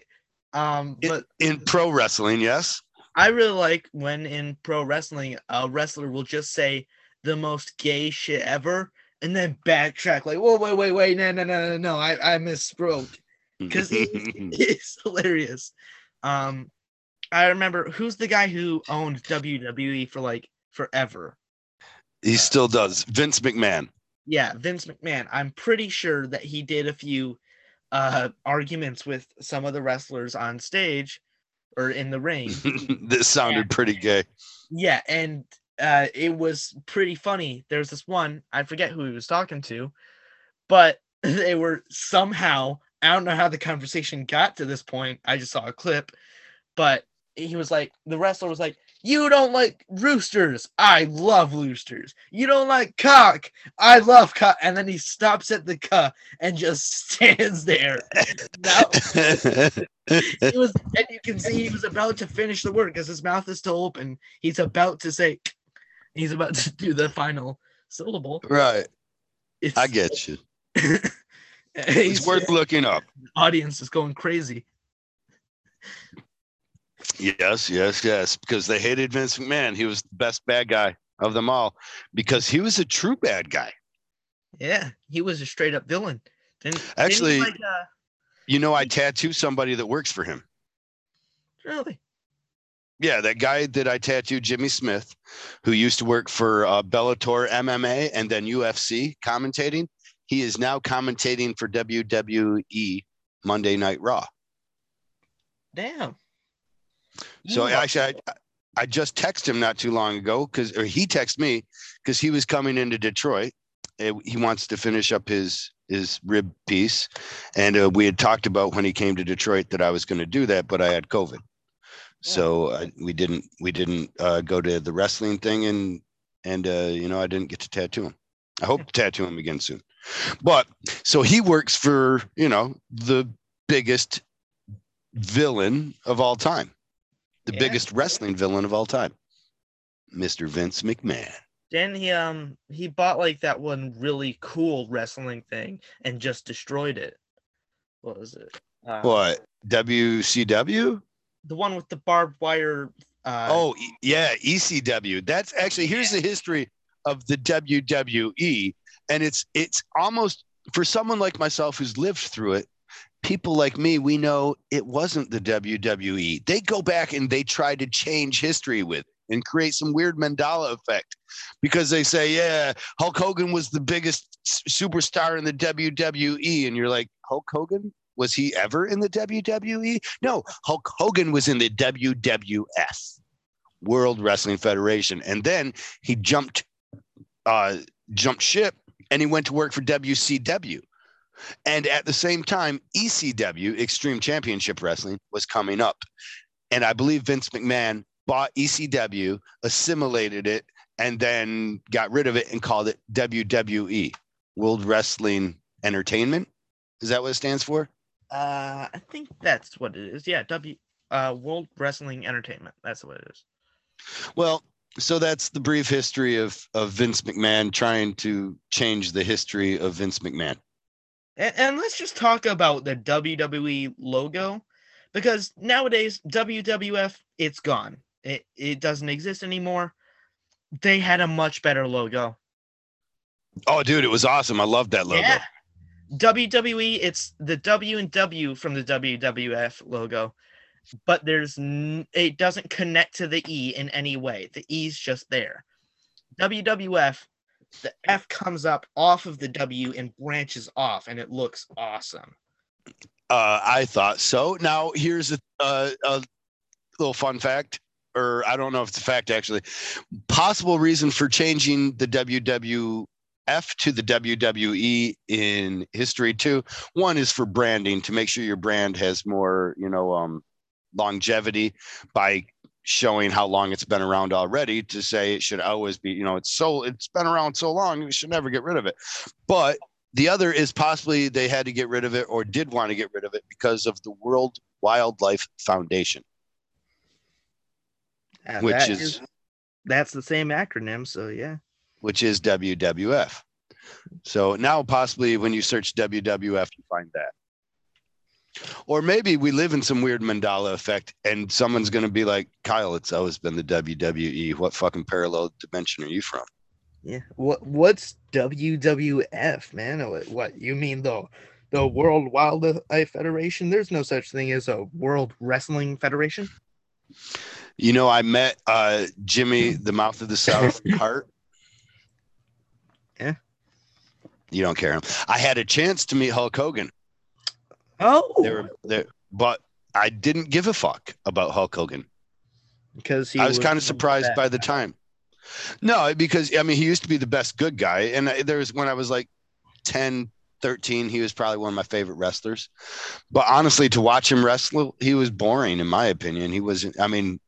Um, In- but in pro wrestling yes I really like when in pro wrestling a wrestler will just say the most gay shit ever and then backtrack like, whoa, wait, wait, wait, no, no, no, no, no, I, I misspoke. *laughs* because he, *laughs* it's hilarious. Um, I remember who's the guy who owned WWE for like forever. He still does vince mcmahon Yeah, Vince McMahon. I'm pretty sure that he did a few uh arguments with some of the wrestlers on stage or in the ring. *laughs* this sounded pretty gay Yeah, and uh, it was pretty funny. There's this one, I forget who he was talking to, but *laughs* they were somehow, I don't know how the conversation got to this point. I just saw a clip, but he was like, the wrestler was like, You don't like roosters. I love roosters. You don't like cock. I love cock. And then he stops at the cuh and just *laughs* stands there. Now, *laughs* he was, and you can see he was about to finish the word because his mouth is still open. He's about to say, *clears throat* he's about to do the final syllable. right It's, i get you he's *laughs* it's worth looking up audience is going crazy. Yes yes yes because they hated vince mcmahon he was the best bad guy of them all because he was a true bad guy Yeah, he was a straight up villain. Didn't, didn't Actually- like, uh, you know i tattoo somebody that works for him really? Yeah, that guy that I tattooed, Jimmy Smith, who used to work for uh, Bellator MMA and then UFC commentating. He is now commentating for WWE Monday Night Raw. Damn. So actually, I, I just texted him not too long ago because, or he texted me because he was coming into Detroit. He wants to finish up his his rib piece, and uh, we had talked about when he came to Detroit that I was going to do that, but I had COVID, so uh, we didn't we didn't uh, go to the wrestling thing, and and uh, you know I didn't get to tattoo him. I hope to tattoo him again soon, but so he works for you know the biggest villain of all time. The Yeah. biggest wrestling villain of all time, Mr. Vince McMahon. Then he um he bought like that one really cool wrestling thing and just destroyed it. What was it? Uh, What WCW? The one with the barbed wire. Uh, Oh yeah, ECW. That's actually here's the history of the WWE, and it's it's almost for someone like myself who's lived through it. People like me, we know it wasn't the WWE. They go back and they try to change history with and create some weird Mandela effect because they say, yeah, Hulk Hogan was the biggest superstar in the WWE, and you're like, Hulk Hogan was he ever in the WWE? No, Hulk Hogan was in the WWF, World Wrestling Federation, and then he jumped, uh, jumped ship, and he went to work for WCW. And at the same time, ECW, Extreme Championship Wrestling, was coming up, and I believe Vince McMahon bought ECW, assimilated it, and then got rid of it and called it WWE, World Wrestling Entertainment. Is that what it stands for? Uh, I think that's what it is. Yeah, W. Uh, World Wrestling Entertainment. That's what it is. Well, so that's the brief history of of Vince McMahon trying to change the history of Vince McMahon. And, and let's just talk about the WWE logo, because nowadays WWF it's gone. It it doesn't exist anymore. They had a much better logo. Oh, dude, it was awesome. I loved that logo. Yeah. WWE, it's the W and W from the WWF logo, but there's n- it doesn't connect to the E in any way. The E's just there. WWF, the F comes up off of the W and branches off, and it looks awesome. Uh, I thought so. Now here's a, a a little fun fact, or I don't know if it's a fact actually. Possible reason for changing the WWF to the WWE in history too. One is for branding to make sure your brand has more, you know, um, longevity by showing how long it's been around already to say it should always be you know it's so it's been around so long we should never get rid of it but the other is possibly they had to get rid of it or did want to get rid of it because of the world wildlife foundation Uh, which that is that's the same acronym. So yeah. which is wwf so now possibly when you search wwf you find that or maybe we live in some weird Mandela effect and someone's going to be like kyle it's always been the wwe what fucking parallel dimension are you from Yeah. What what's WWF, man? What, what you mean the the World Wildlife Federation? There's no such thing as a World Wrestling Federation. You know, I met uh, Jimmy, the mouth of the South *laughs* Hart. Yeah. You don't care. I had a chance to meet Hulk Hogan. Oh, They were there, but I didn't give a fuck about Hulk Hogan. because he I was kind of surprised by the time. No, because I mean, he used to be the best good guy. And I- there was when I was like 10, 13, he was probably one of my favorite wrestlers. But honestly, to watch him wrestle, he was boring, in my opinion. He wasn't, I mean,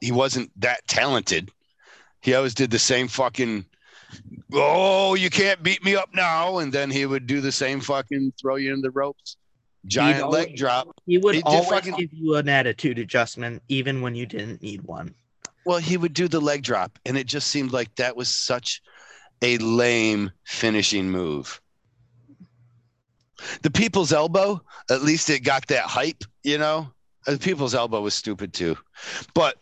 he wasn't that talented. He always did the same fucking, oh, you can't beat me up now. And then he would do the same fucking throw you in the ropes, giant leg drop. He would he always fucking- give you an attitude adjustment, even when you didn't need one. Well, he would do the leg drop, and it just seemed like that was such a lame finishing move. The people's elbow, at least it got that hype, you know. The people's elbow was stupid too, but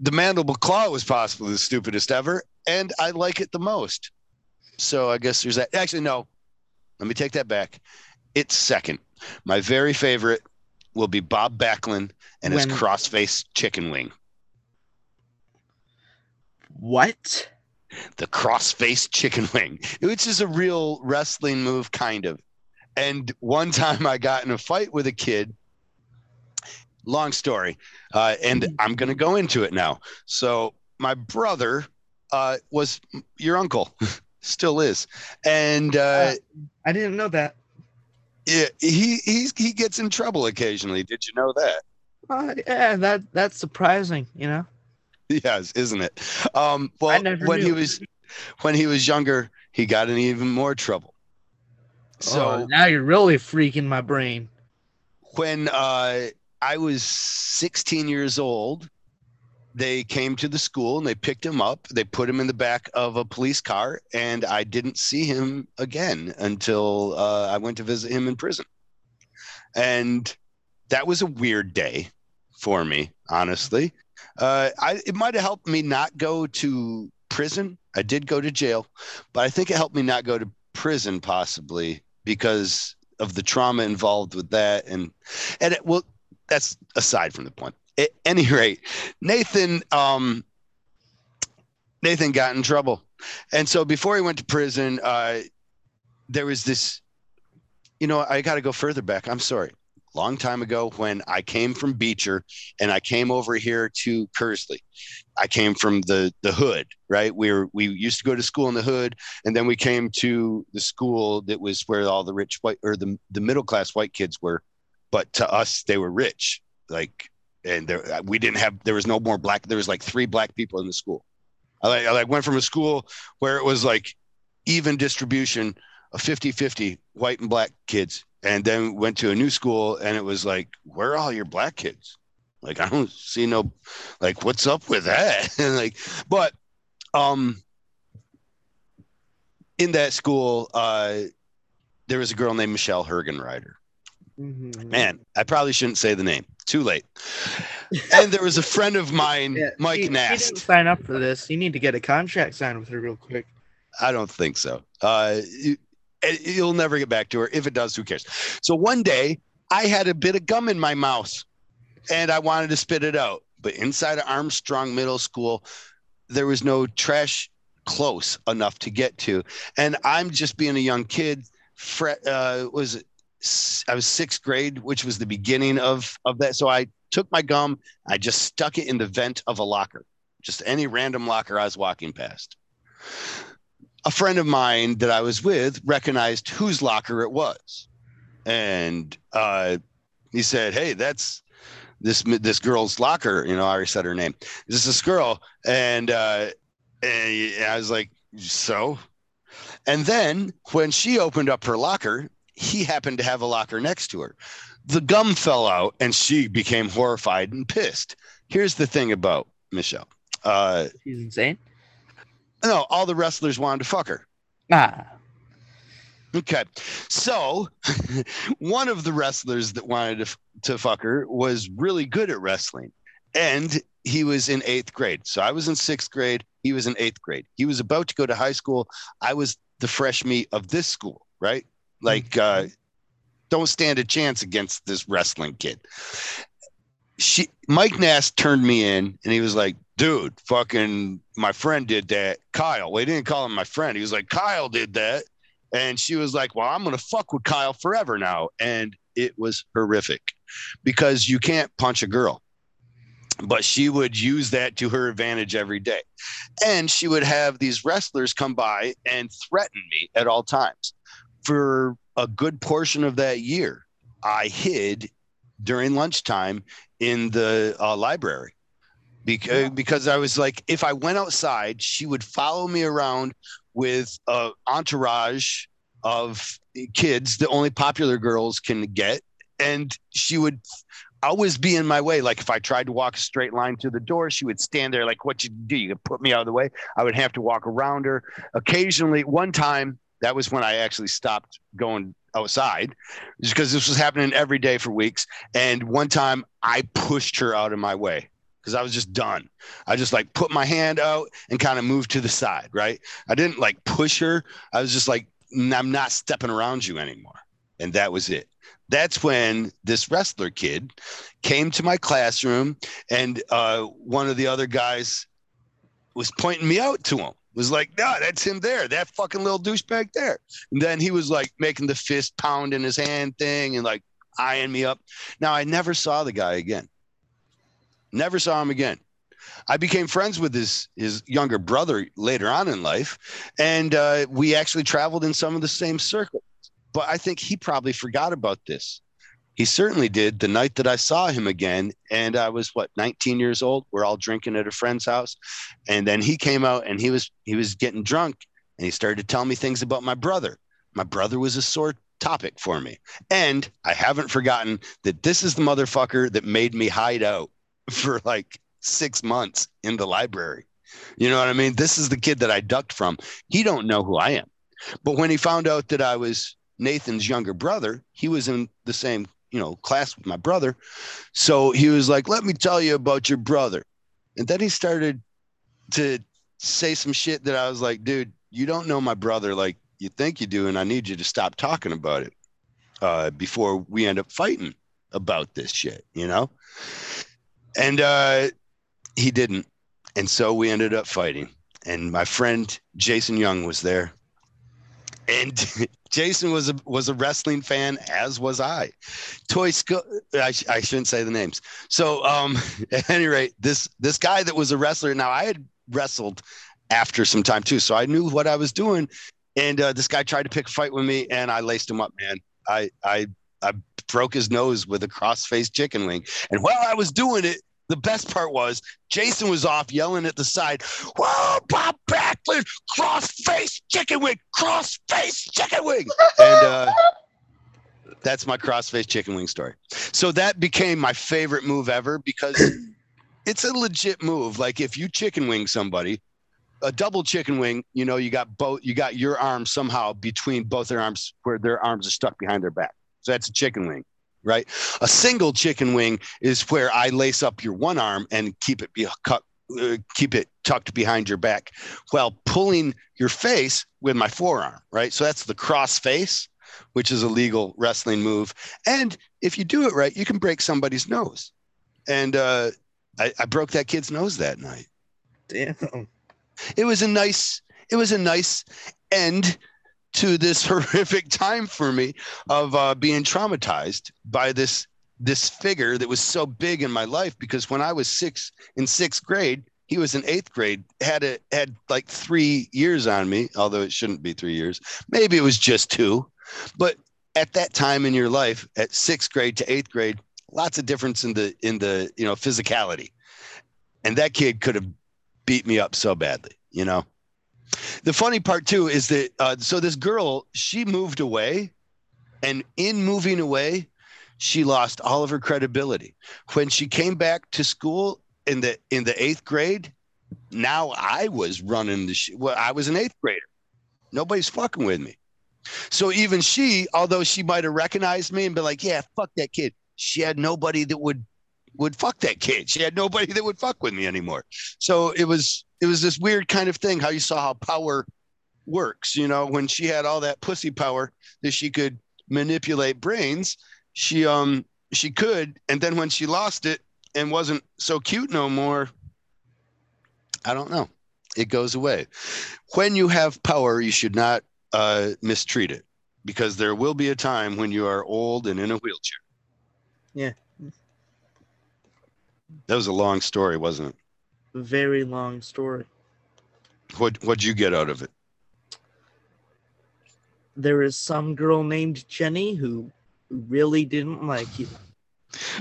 the mandible claw was possibly the stupidest ever, and I like it the most. So I guess there's that. Actually, no, let me take that back. It's second. My very favorite will be Bob Backlund and his When- crossface chicken wing. What? the cross-face chicken wing, which is a real wrestling move, kind of. And one time I got in a fight with a kid. Long story, uh, and I'm going to go into it now. So my brother uh, was your uncle, *laughs* still is, and uh, I didn't know that. Yeah, he he's, he gets in trouble occasionally. Did you know that? Uh, yeah, that that's surprising. You know. Yes, isn't it? Um, well, when he was when he was younger, he got in even more trouble. So oh, now you're really freaking my brain. when uh I was 16 years old. They came to the school and they picked him up. They put him in the back of a police car, and I didn't see him again until uh, I went to visit him in prison. And that was a weird day for me, honestly. Uh, I, it might have helped me not go to prison. I did go to jail, but I think it helped me not go to prison possibly because of the trauma involved with that. And and it, well, that's aside from the point. At any rate, Nathan um, Nathan got in trouble, and so before he went to prison, uh, there was this. You know, I got to go further back. I'm sorry long time ago when I came from Beecher and I came over here to Kearsley. I came from the the hood, right? We were we used to go to school in the hood, and then we came to the school that was where all the rich white or the the middle class white kids were, but to us they were rich, like, and there we didn't have there was no more black. There was like three black people in the school. I like I like went from a school where it was like even distribution of 50 50 white and black kids and then went to a new school and it was like where are all your black kids like i don't see no like what's up with that and *laughs* like but um in that school uh there was a girl named michelle hergenrider mm-hmm. man i probably shouldn't say the name too late and there was a friend of mine yeah, mike he, nast he didn't sign up for this you need to get a contract signed with her real quick i don't think so uh you'll never get back to her. If it does, who cares? So one day I had a bit of gum in my mouth and I wanted to spit it out. But inside of Armstrong Middle School, there was no trash close enough to get to. And I'm just being a young kid. Uh, was I was sixth grade, which was the beginning of of that. So I took my gum, I just stuck it in the vent of a locker, just any random locker I was walking past a friend of mine that I was with recognized whose locker it was, and uh, he said, "Hey, that's this this girl's locker." You know, I already said her name. This is this girl, and uh, and I was like, "So." And then when she opened up her locker, he happened to have a locker next to her. The gum fell out, and she became horrified and pissed. Here's the thing about Michelle. Uh, She's insane. No, all the wrestlers wanted to fuck her. Ah. Okay. So *laughs* one of the wrestlers that wanted to, to fuck her was really good at wrestling. And he was in eighth grade. So I was in sixth grade. He was in eighth grade. He was about to go to high school. I was the fresh meat of this school, right? Like, mm-hmm. uh, don't stand a chance against this wrestling kid. She, Mike Nast turned me in and he was like, dude, fucking my friend did that. Kyle. We didn't call him my friend. He was like, Kyle did that. And she was like, Well, I'm gonna fuck with Kyle forever now. And it was horrific because you can't punch a girl. But she would use that to her advantage every day. And she would have these wrestlers come by and threaten me at all times. For a good portion of that year, I hid during lunchtime in the uh, library because yeah. because I was like, if I went outside, she would follow me around with a entourage of kids that only popular girls can get, and she would always be in my way. Like if I tried to walk a straight line to the door, she would stand there like, "What you do? You put me out of the way." I would have to walk around her. Occasionally, one time that was when I actually stopped going outside because this was happening every day for weeks. And one time I pushed her out of my way because I was just done. I just like put my hand out and kind of moved to the side, right? I didn't like push her. I was just like, I'm not stepping around you anymore. And that was it. That's when this wrestler kid came to my classroom and uh, one of the other guys was pointing me out to him. Was like, no, that's him there, that fucking little douchebag there. And then he was like making the fist pound in his hand thing and like eyeing me up. Now I never saw the guy again. Never saw him again. I became friends with his his younger brother later on in life, and uh, we actually traveled in some of the same circles. But I think he probably forgot about this. He certainly did the night that I saw him again, and I was what 19 years old. We're all drinking at a friend's house, and then he came out and he was he was getting drunk, and he started to tell me things about my brother. My brother was a sore topic for me. And I haven't forgotten that this is the motherfucker that made me hide out *laughs* for like six months in the library. You know what I mean? This is the kid that I ducked from. He don't know who I am. But when he found out that I was Nathan's younger brother, he was in the same, you know, class with my brother. So he was like, "Let me tell you about your brother." And then he started to say some shit that I was like, "Dude, you don't know my brother like you think you do, and I need you to stop talking about it uh, before we end up fighting about this shit," you know? And uh, he didn't. And so we ended up fighting. And my friend Jason Young was there. And *laughs* Jason was a was a wrestling fan, as was I. Toy Sco- I, sh- I shouldn't say the names. So um, *laughs* at any rate, this this guy that was a wrestler. Now I had wrestled after some time too, so I knew what I was doing. And uh, this guy tried to pick a fight with me, and I laced him up, man. I I I broke his nose with a cross-faced chicken wing. And while I was doing it, the best part was Jason was off yelling at the side, Whoa, Bob Backlund, cross face chicken wing, cross face chicken wing. and uh, that's my cross face chicken wing story. So that became my favorite move ever because *clears throat* it's a legit move. Like if you chicken wing somebody, a double chicken wing, you know, you got both, you got your arms somehow between both their arms where their arms are stuck behind their back. So that's a chicken wing right? A single chicken wing is where I lace up your one arm and keep it be cut, uh, keep it tucked behind your back while pulling your face with my forearm, right? So that's the cross face, which is a legal wrestling move. And if you do it right, you can break somebody's nose. And uh, I, I broke that kid's nose that night. Damn. It was a nice, it was a nice end to this *laughs* horrific time for me of uh, being traumatized by this this figure that was so big in my life because when I was six in sixth grade, he was in eighth grade, had a had like three years on me, although it shouldn't be three years. Maybe it was just two. But at that time in your life, at sixth grade to eighth grade, lots of difference in the in the you know physicality. And that kid could have beat me up so badly, you know. The funny part too is that uh, so this girl she moved away, and in moving away, she lost all of her credibility. When she came back to school in the in the eighth grade, now I was running the. Sh- well, I was an eighth grader. Nobody's fucking with me. So even she, although she might have recognized me and been like, "Yeah, fuck that kid," she had nobody that would would fuck that kid. She had nobody that would fuck with me anymore. So it was it was this weird kind of thing how you saw how power works you know when she had all that pussy power that she could manipulate brains she um she could and then when she lost it and wasn't so cute no more i don't know it goes away when you have power you should not uh mistreat it because there will be a time when you are old and in a wheelchair Yeah. That was a long story wasn't it Very long story. what what'd you get out of it There is some girl named Jenny who really didn't like you.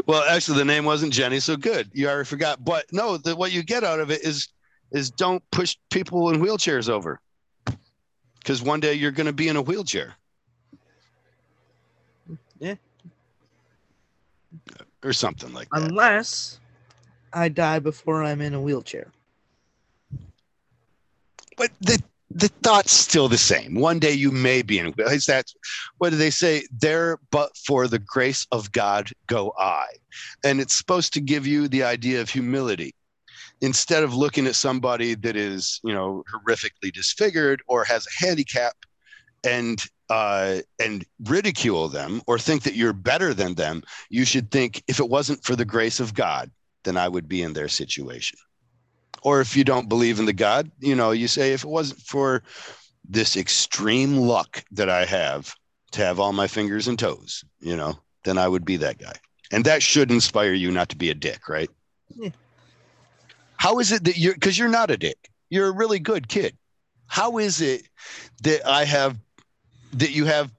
Well, actually, the name wasn't Jenny, so good. You already forgot. But no, the, what you get out of it is is don't push people in wheelchairs over, because one day you're going to be in a wheelchair. Yeah. or something like that. Unless I die before I'm in a wheelchair. but the the thought's still the same. One day you may be in. Is that what do they say? There, but for the grace of God, go I. And it's supposed to give you the idea of humility. Instead of looking at somebody that is, you know, horrifically disfigured or has a handicap, and uh, and ridicule them or think that you're better than them, you should think if it wasn't for the grace of God, then I would be in their situation or if you don't believe in the God, you know, you say, if it wasn't for this extreme luck that I have to have all my fingers and toes, you know, then I would be that guy. And that should inspire you not to be a dick, right? Yeah. How is it that you're, because you're not a dick, you're a really good kid. How is it that I have, that you have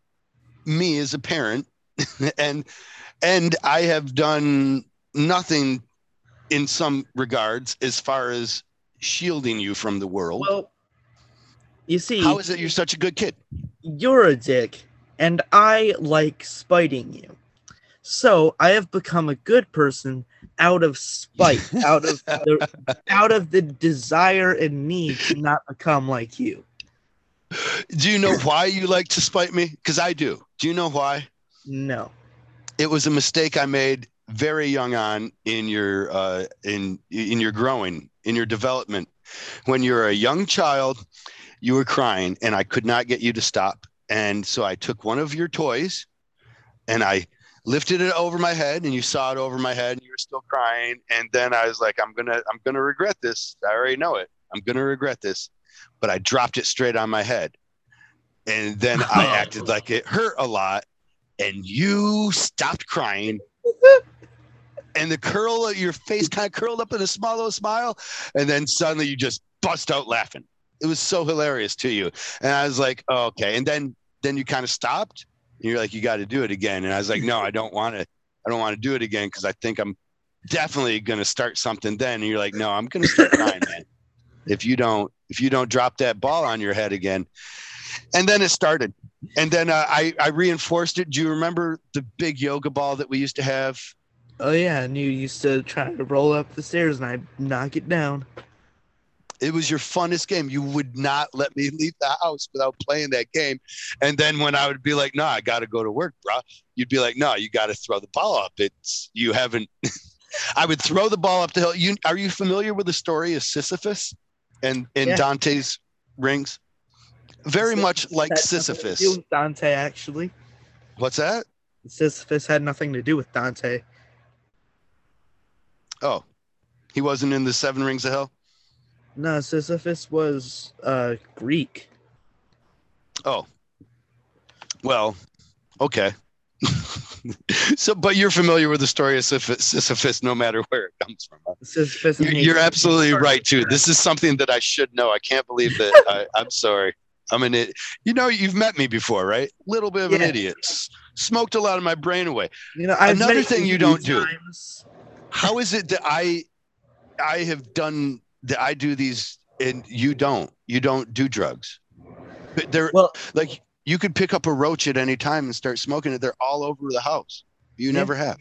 me as a parent *laughs* and, and I have done nothing in some regards as far as shielding you from the world. Well, you see, How is it you're such a good kid? you're a dick and I like spiting you. So I have become a good person out of spite, *laughs* out of the out of the desire and need to not become like you. Do you know why you like to spite me? Because I do. Do you know why? No. It was a mistake I made very young on in your uh, in in your growing in your development. When you're a young child, you were crying, and I could not get you to stop. And so I took one of your toys, and I lifted it over my head, and you saw it over my head, and you were still crying. And then I was like, I'm gonna I'm gonna regret this. I already know it. I'm gonna regret this. But I dropped it straight on my head, and then I *laughs* acted like it hurt a lot, and you stopped crying *laughs* and the curl of your face kind of curled up in a small little smile, and then suddenly you just bust out laughing. It was so hilarious to you, and I was like, oh, okay. And then then you kind of stopped. And you're like, you got to do it again, and I was like, no, I don't want to. I don't want to do it again because I think I'm definitely going to start something then. And you're like, no, I'm going to start crying, man. If you don't, if you don't drop that ball on your head again, and then it started. And then uh, I I reinforced it. Do you remember the big yoga ball that we used to have Oh yeah, and you used to try to roll up the stairs and I'd knock it down. It was your funnest game. You would not let me leave the house without playing that game. And then when I would be like, "No, I got to go to work, bro," you'd be like, "No, you got to throw the ball up. It's you haven't." *laughs* I would throw the ball up the hill. You are you familiar with the story of Sisyphus and in Yeah. Dante's rings? Very much like Had nothing to Sisyphus. Dante, actually. What's that? Sisyphus had nothing to do with Dante. Oh, he wasn't in the Seven Rings of Hell. No, Sisyphus was uh Greek. Oh, well, okay. *laughs* so, but you're familiar with the story of Sisyphus, no matter where it comes from. Sisyphus. You're, you're absolutely right too. This is something that I should know. I can't believe that. *laughs* I, I'm sorry. I'm an it. You know, you've met me before, right? Little bit of an idiot. Smoked a lot of my brain away. You know, I've Another thing you don't do. How is it that I, I have done that? I do these and you don't. You don't do drugs. But they're Well, like you could pick up a roach at any time and start smoking it. They're all over the house. You Yeah. never have.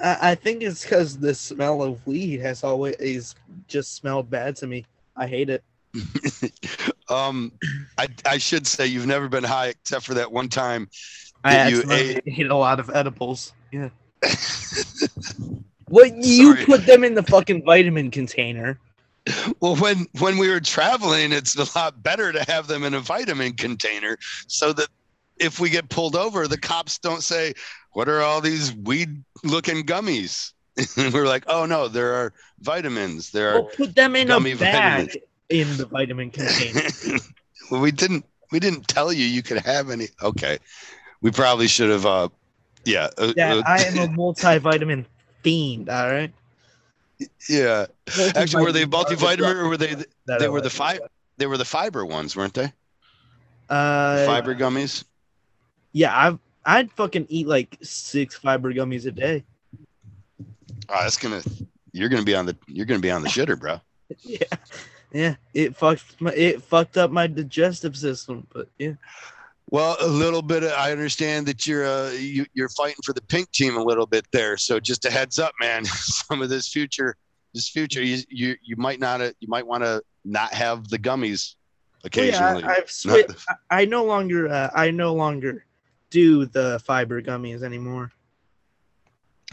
I, I think it's because the smell of weed has always just smelled bad to me. I hate it. *laughs* um, I I should say you've never been high except for that one time. I you ate a lot of edibles. Yeah. *laughs* What you Sorry. put them in the fucking vitamin container? well, when when we were traveling, it's a lot better to have them in a vitamin container so that if we get pulled over, the cops don't say, "What are all these weed-looking gummies?" and *laughs* we're like, "Oh no, there are vitamins. There Well, are." put them in a bag vitamins. in the vitamin container. *laughs* well, we didn't we didn't tell you you could have any. Okay, we probably should have. Uh, yeah. uh, Yeah, uh, I am a multivitamin fiend. All right. yeah. Actually, were they multivitamin or were they? the that They were the like. five. They were the fiber ones, weren't they? Uh, fiber gummies. Yeah, I've I'd fucking eat like six fiber gummies a day. Oh, that's gonna. You're gonna be on the. You're gonna be on the shitter, bro. *laughs* yeah, yeah. It fucked my it fucked up my digestive system, but yeah. Well, a little bit. Of, I understand that you're uh, you, you're fighting for the pink team a little bit there. So just a heads up, man. *laughs* Some of this future, this future, you you, you might not. Uh, you might want to not have the gummies occasionally. yeah, I, I've switched. I, I no longer uh, I no longer do the fiber gummies anymore.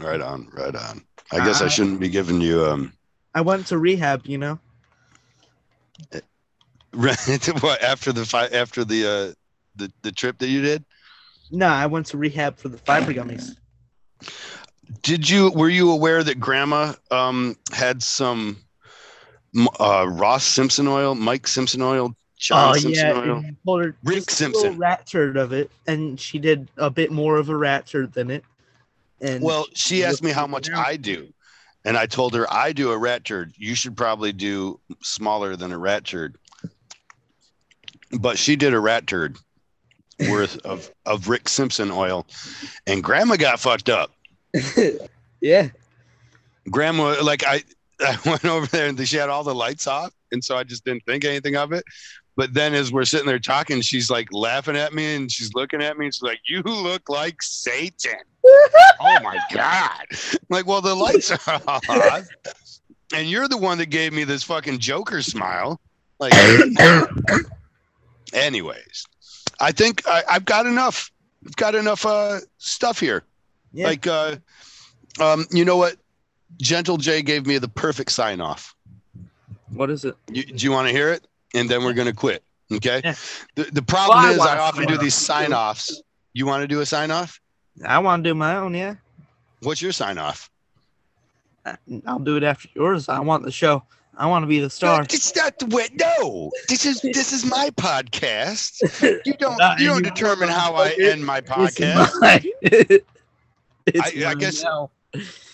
right on, right on. I guess I Uh, shouldn't be giving you um. I went to rehab, you know. *laughs* *laughs* what after the after the uh the the trip that you did? No, I went to rehab for the fiber gummies. Did you were you aware that Grandma um had some uh Ross Simpson oil, Mike Simpson oil, John oh Simpson yeah, oil? her Rick Simpson. rat turd of it, and she did a bit more of a rat turd than it. And Well, she asked me how much. I do. And I told her I do a rat turd. You should probably do smaller than a rat turd. But she did a rat turd worth of, of Rick Simpson oil. And grandma got fucked up. *laughs* yeah, Grandma, like I, *laughs* I went over there and she had all the lights off. And so I just didn't think anything of it. But then as we're sitting there talking, she's like laughing at me and she's looking at me. And she's like, You look like Satan. *laughs* oh my God. I'm like, well, the lights are off. And you're the one that gave me this fucking Joker smile. Like, *coughs* anyways, I think I, I've got enough. I've got enough uh, stuff here. Yeah. Like, uh, um, you know what? Gentle Jay gave me the perfect sign off. what is it? You, do you want to hear it? And then we're going to quit. Okay. Yeah. The, the problem Well, I is, wanna I often do these sign offs. You want to do a sign off? I want to do my own. Yeah, What's your sign off? Uh, I'll do it after yours. I want the show. I want to be the star. It's not the way. No, this is *laughs* this is my podcast. *laughs* You don't Not you don't anymore, determine how I motherfucker. end my It's podcast. mine. *laughs* it's I- I guess- now.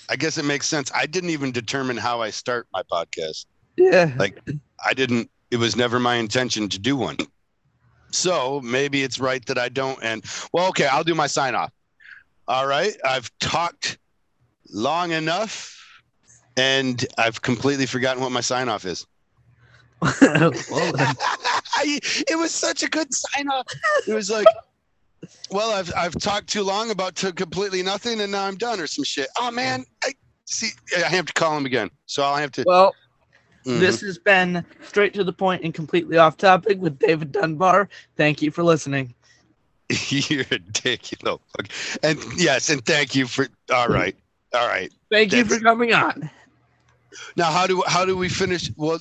I guess it makes sense. I didn't even determine how I start my podcast. Yeah. Like I didn't. It was never my intention to do one. So maybe it's right that I don't. And well, okay, I'll do my sign off. All right, I've talked long enough, and I've completely forgotten what my sign off is. *laughs* I, *laughs* it was such a good sign off. It was like, well, I've I've talked too long about to completely nothing, and now I'm done or some shit. Oh man, I see. I have to call him again. So I'll have to. well, Mhm. this has been straight to the point and completely off topic with David Dunbar. Thank you for listening. *laughs* You're a dick, you know. And yes, and thank you for. All right, all right. Thank you for coming on. Now, how do how do we finish? Well,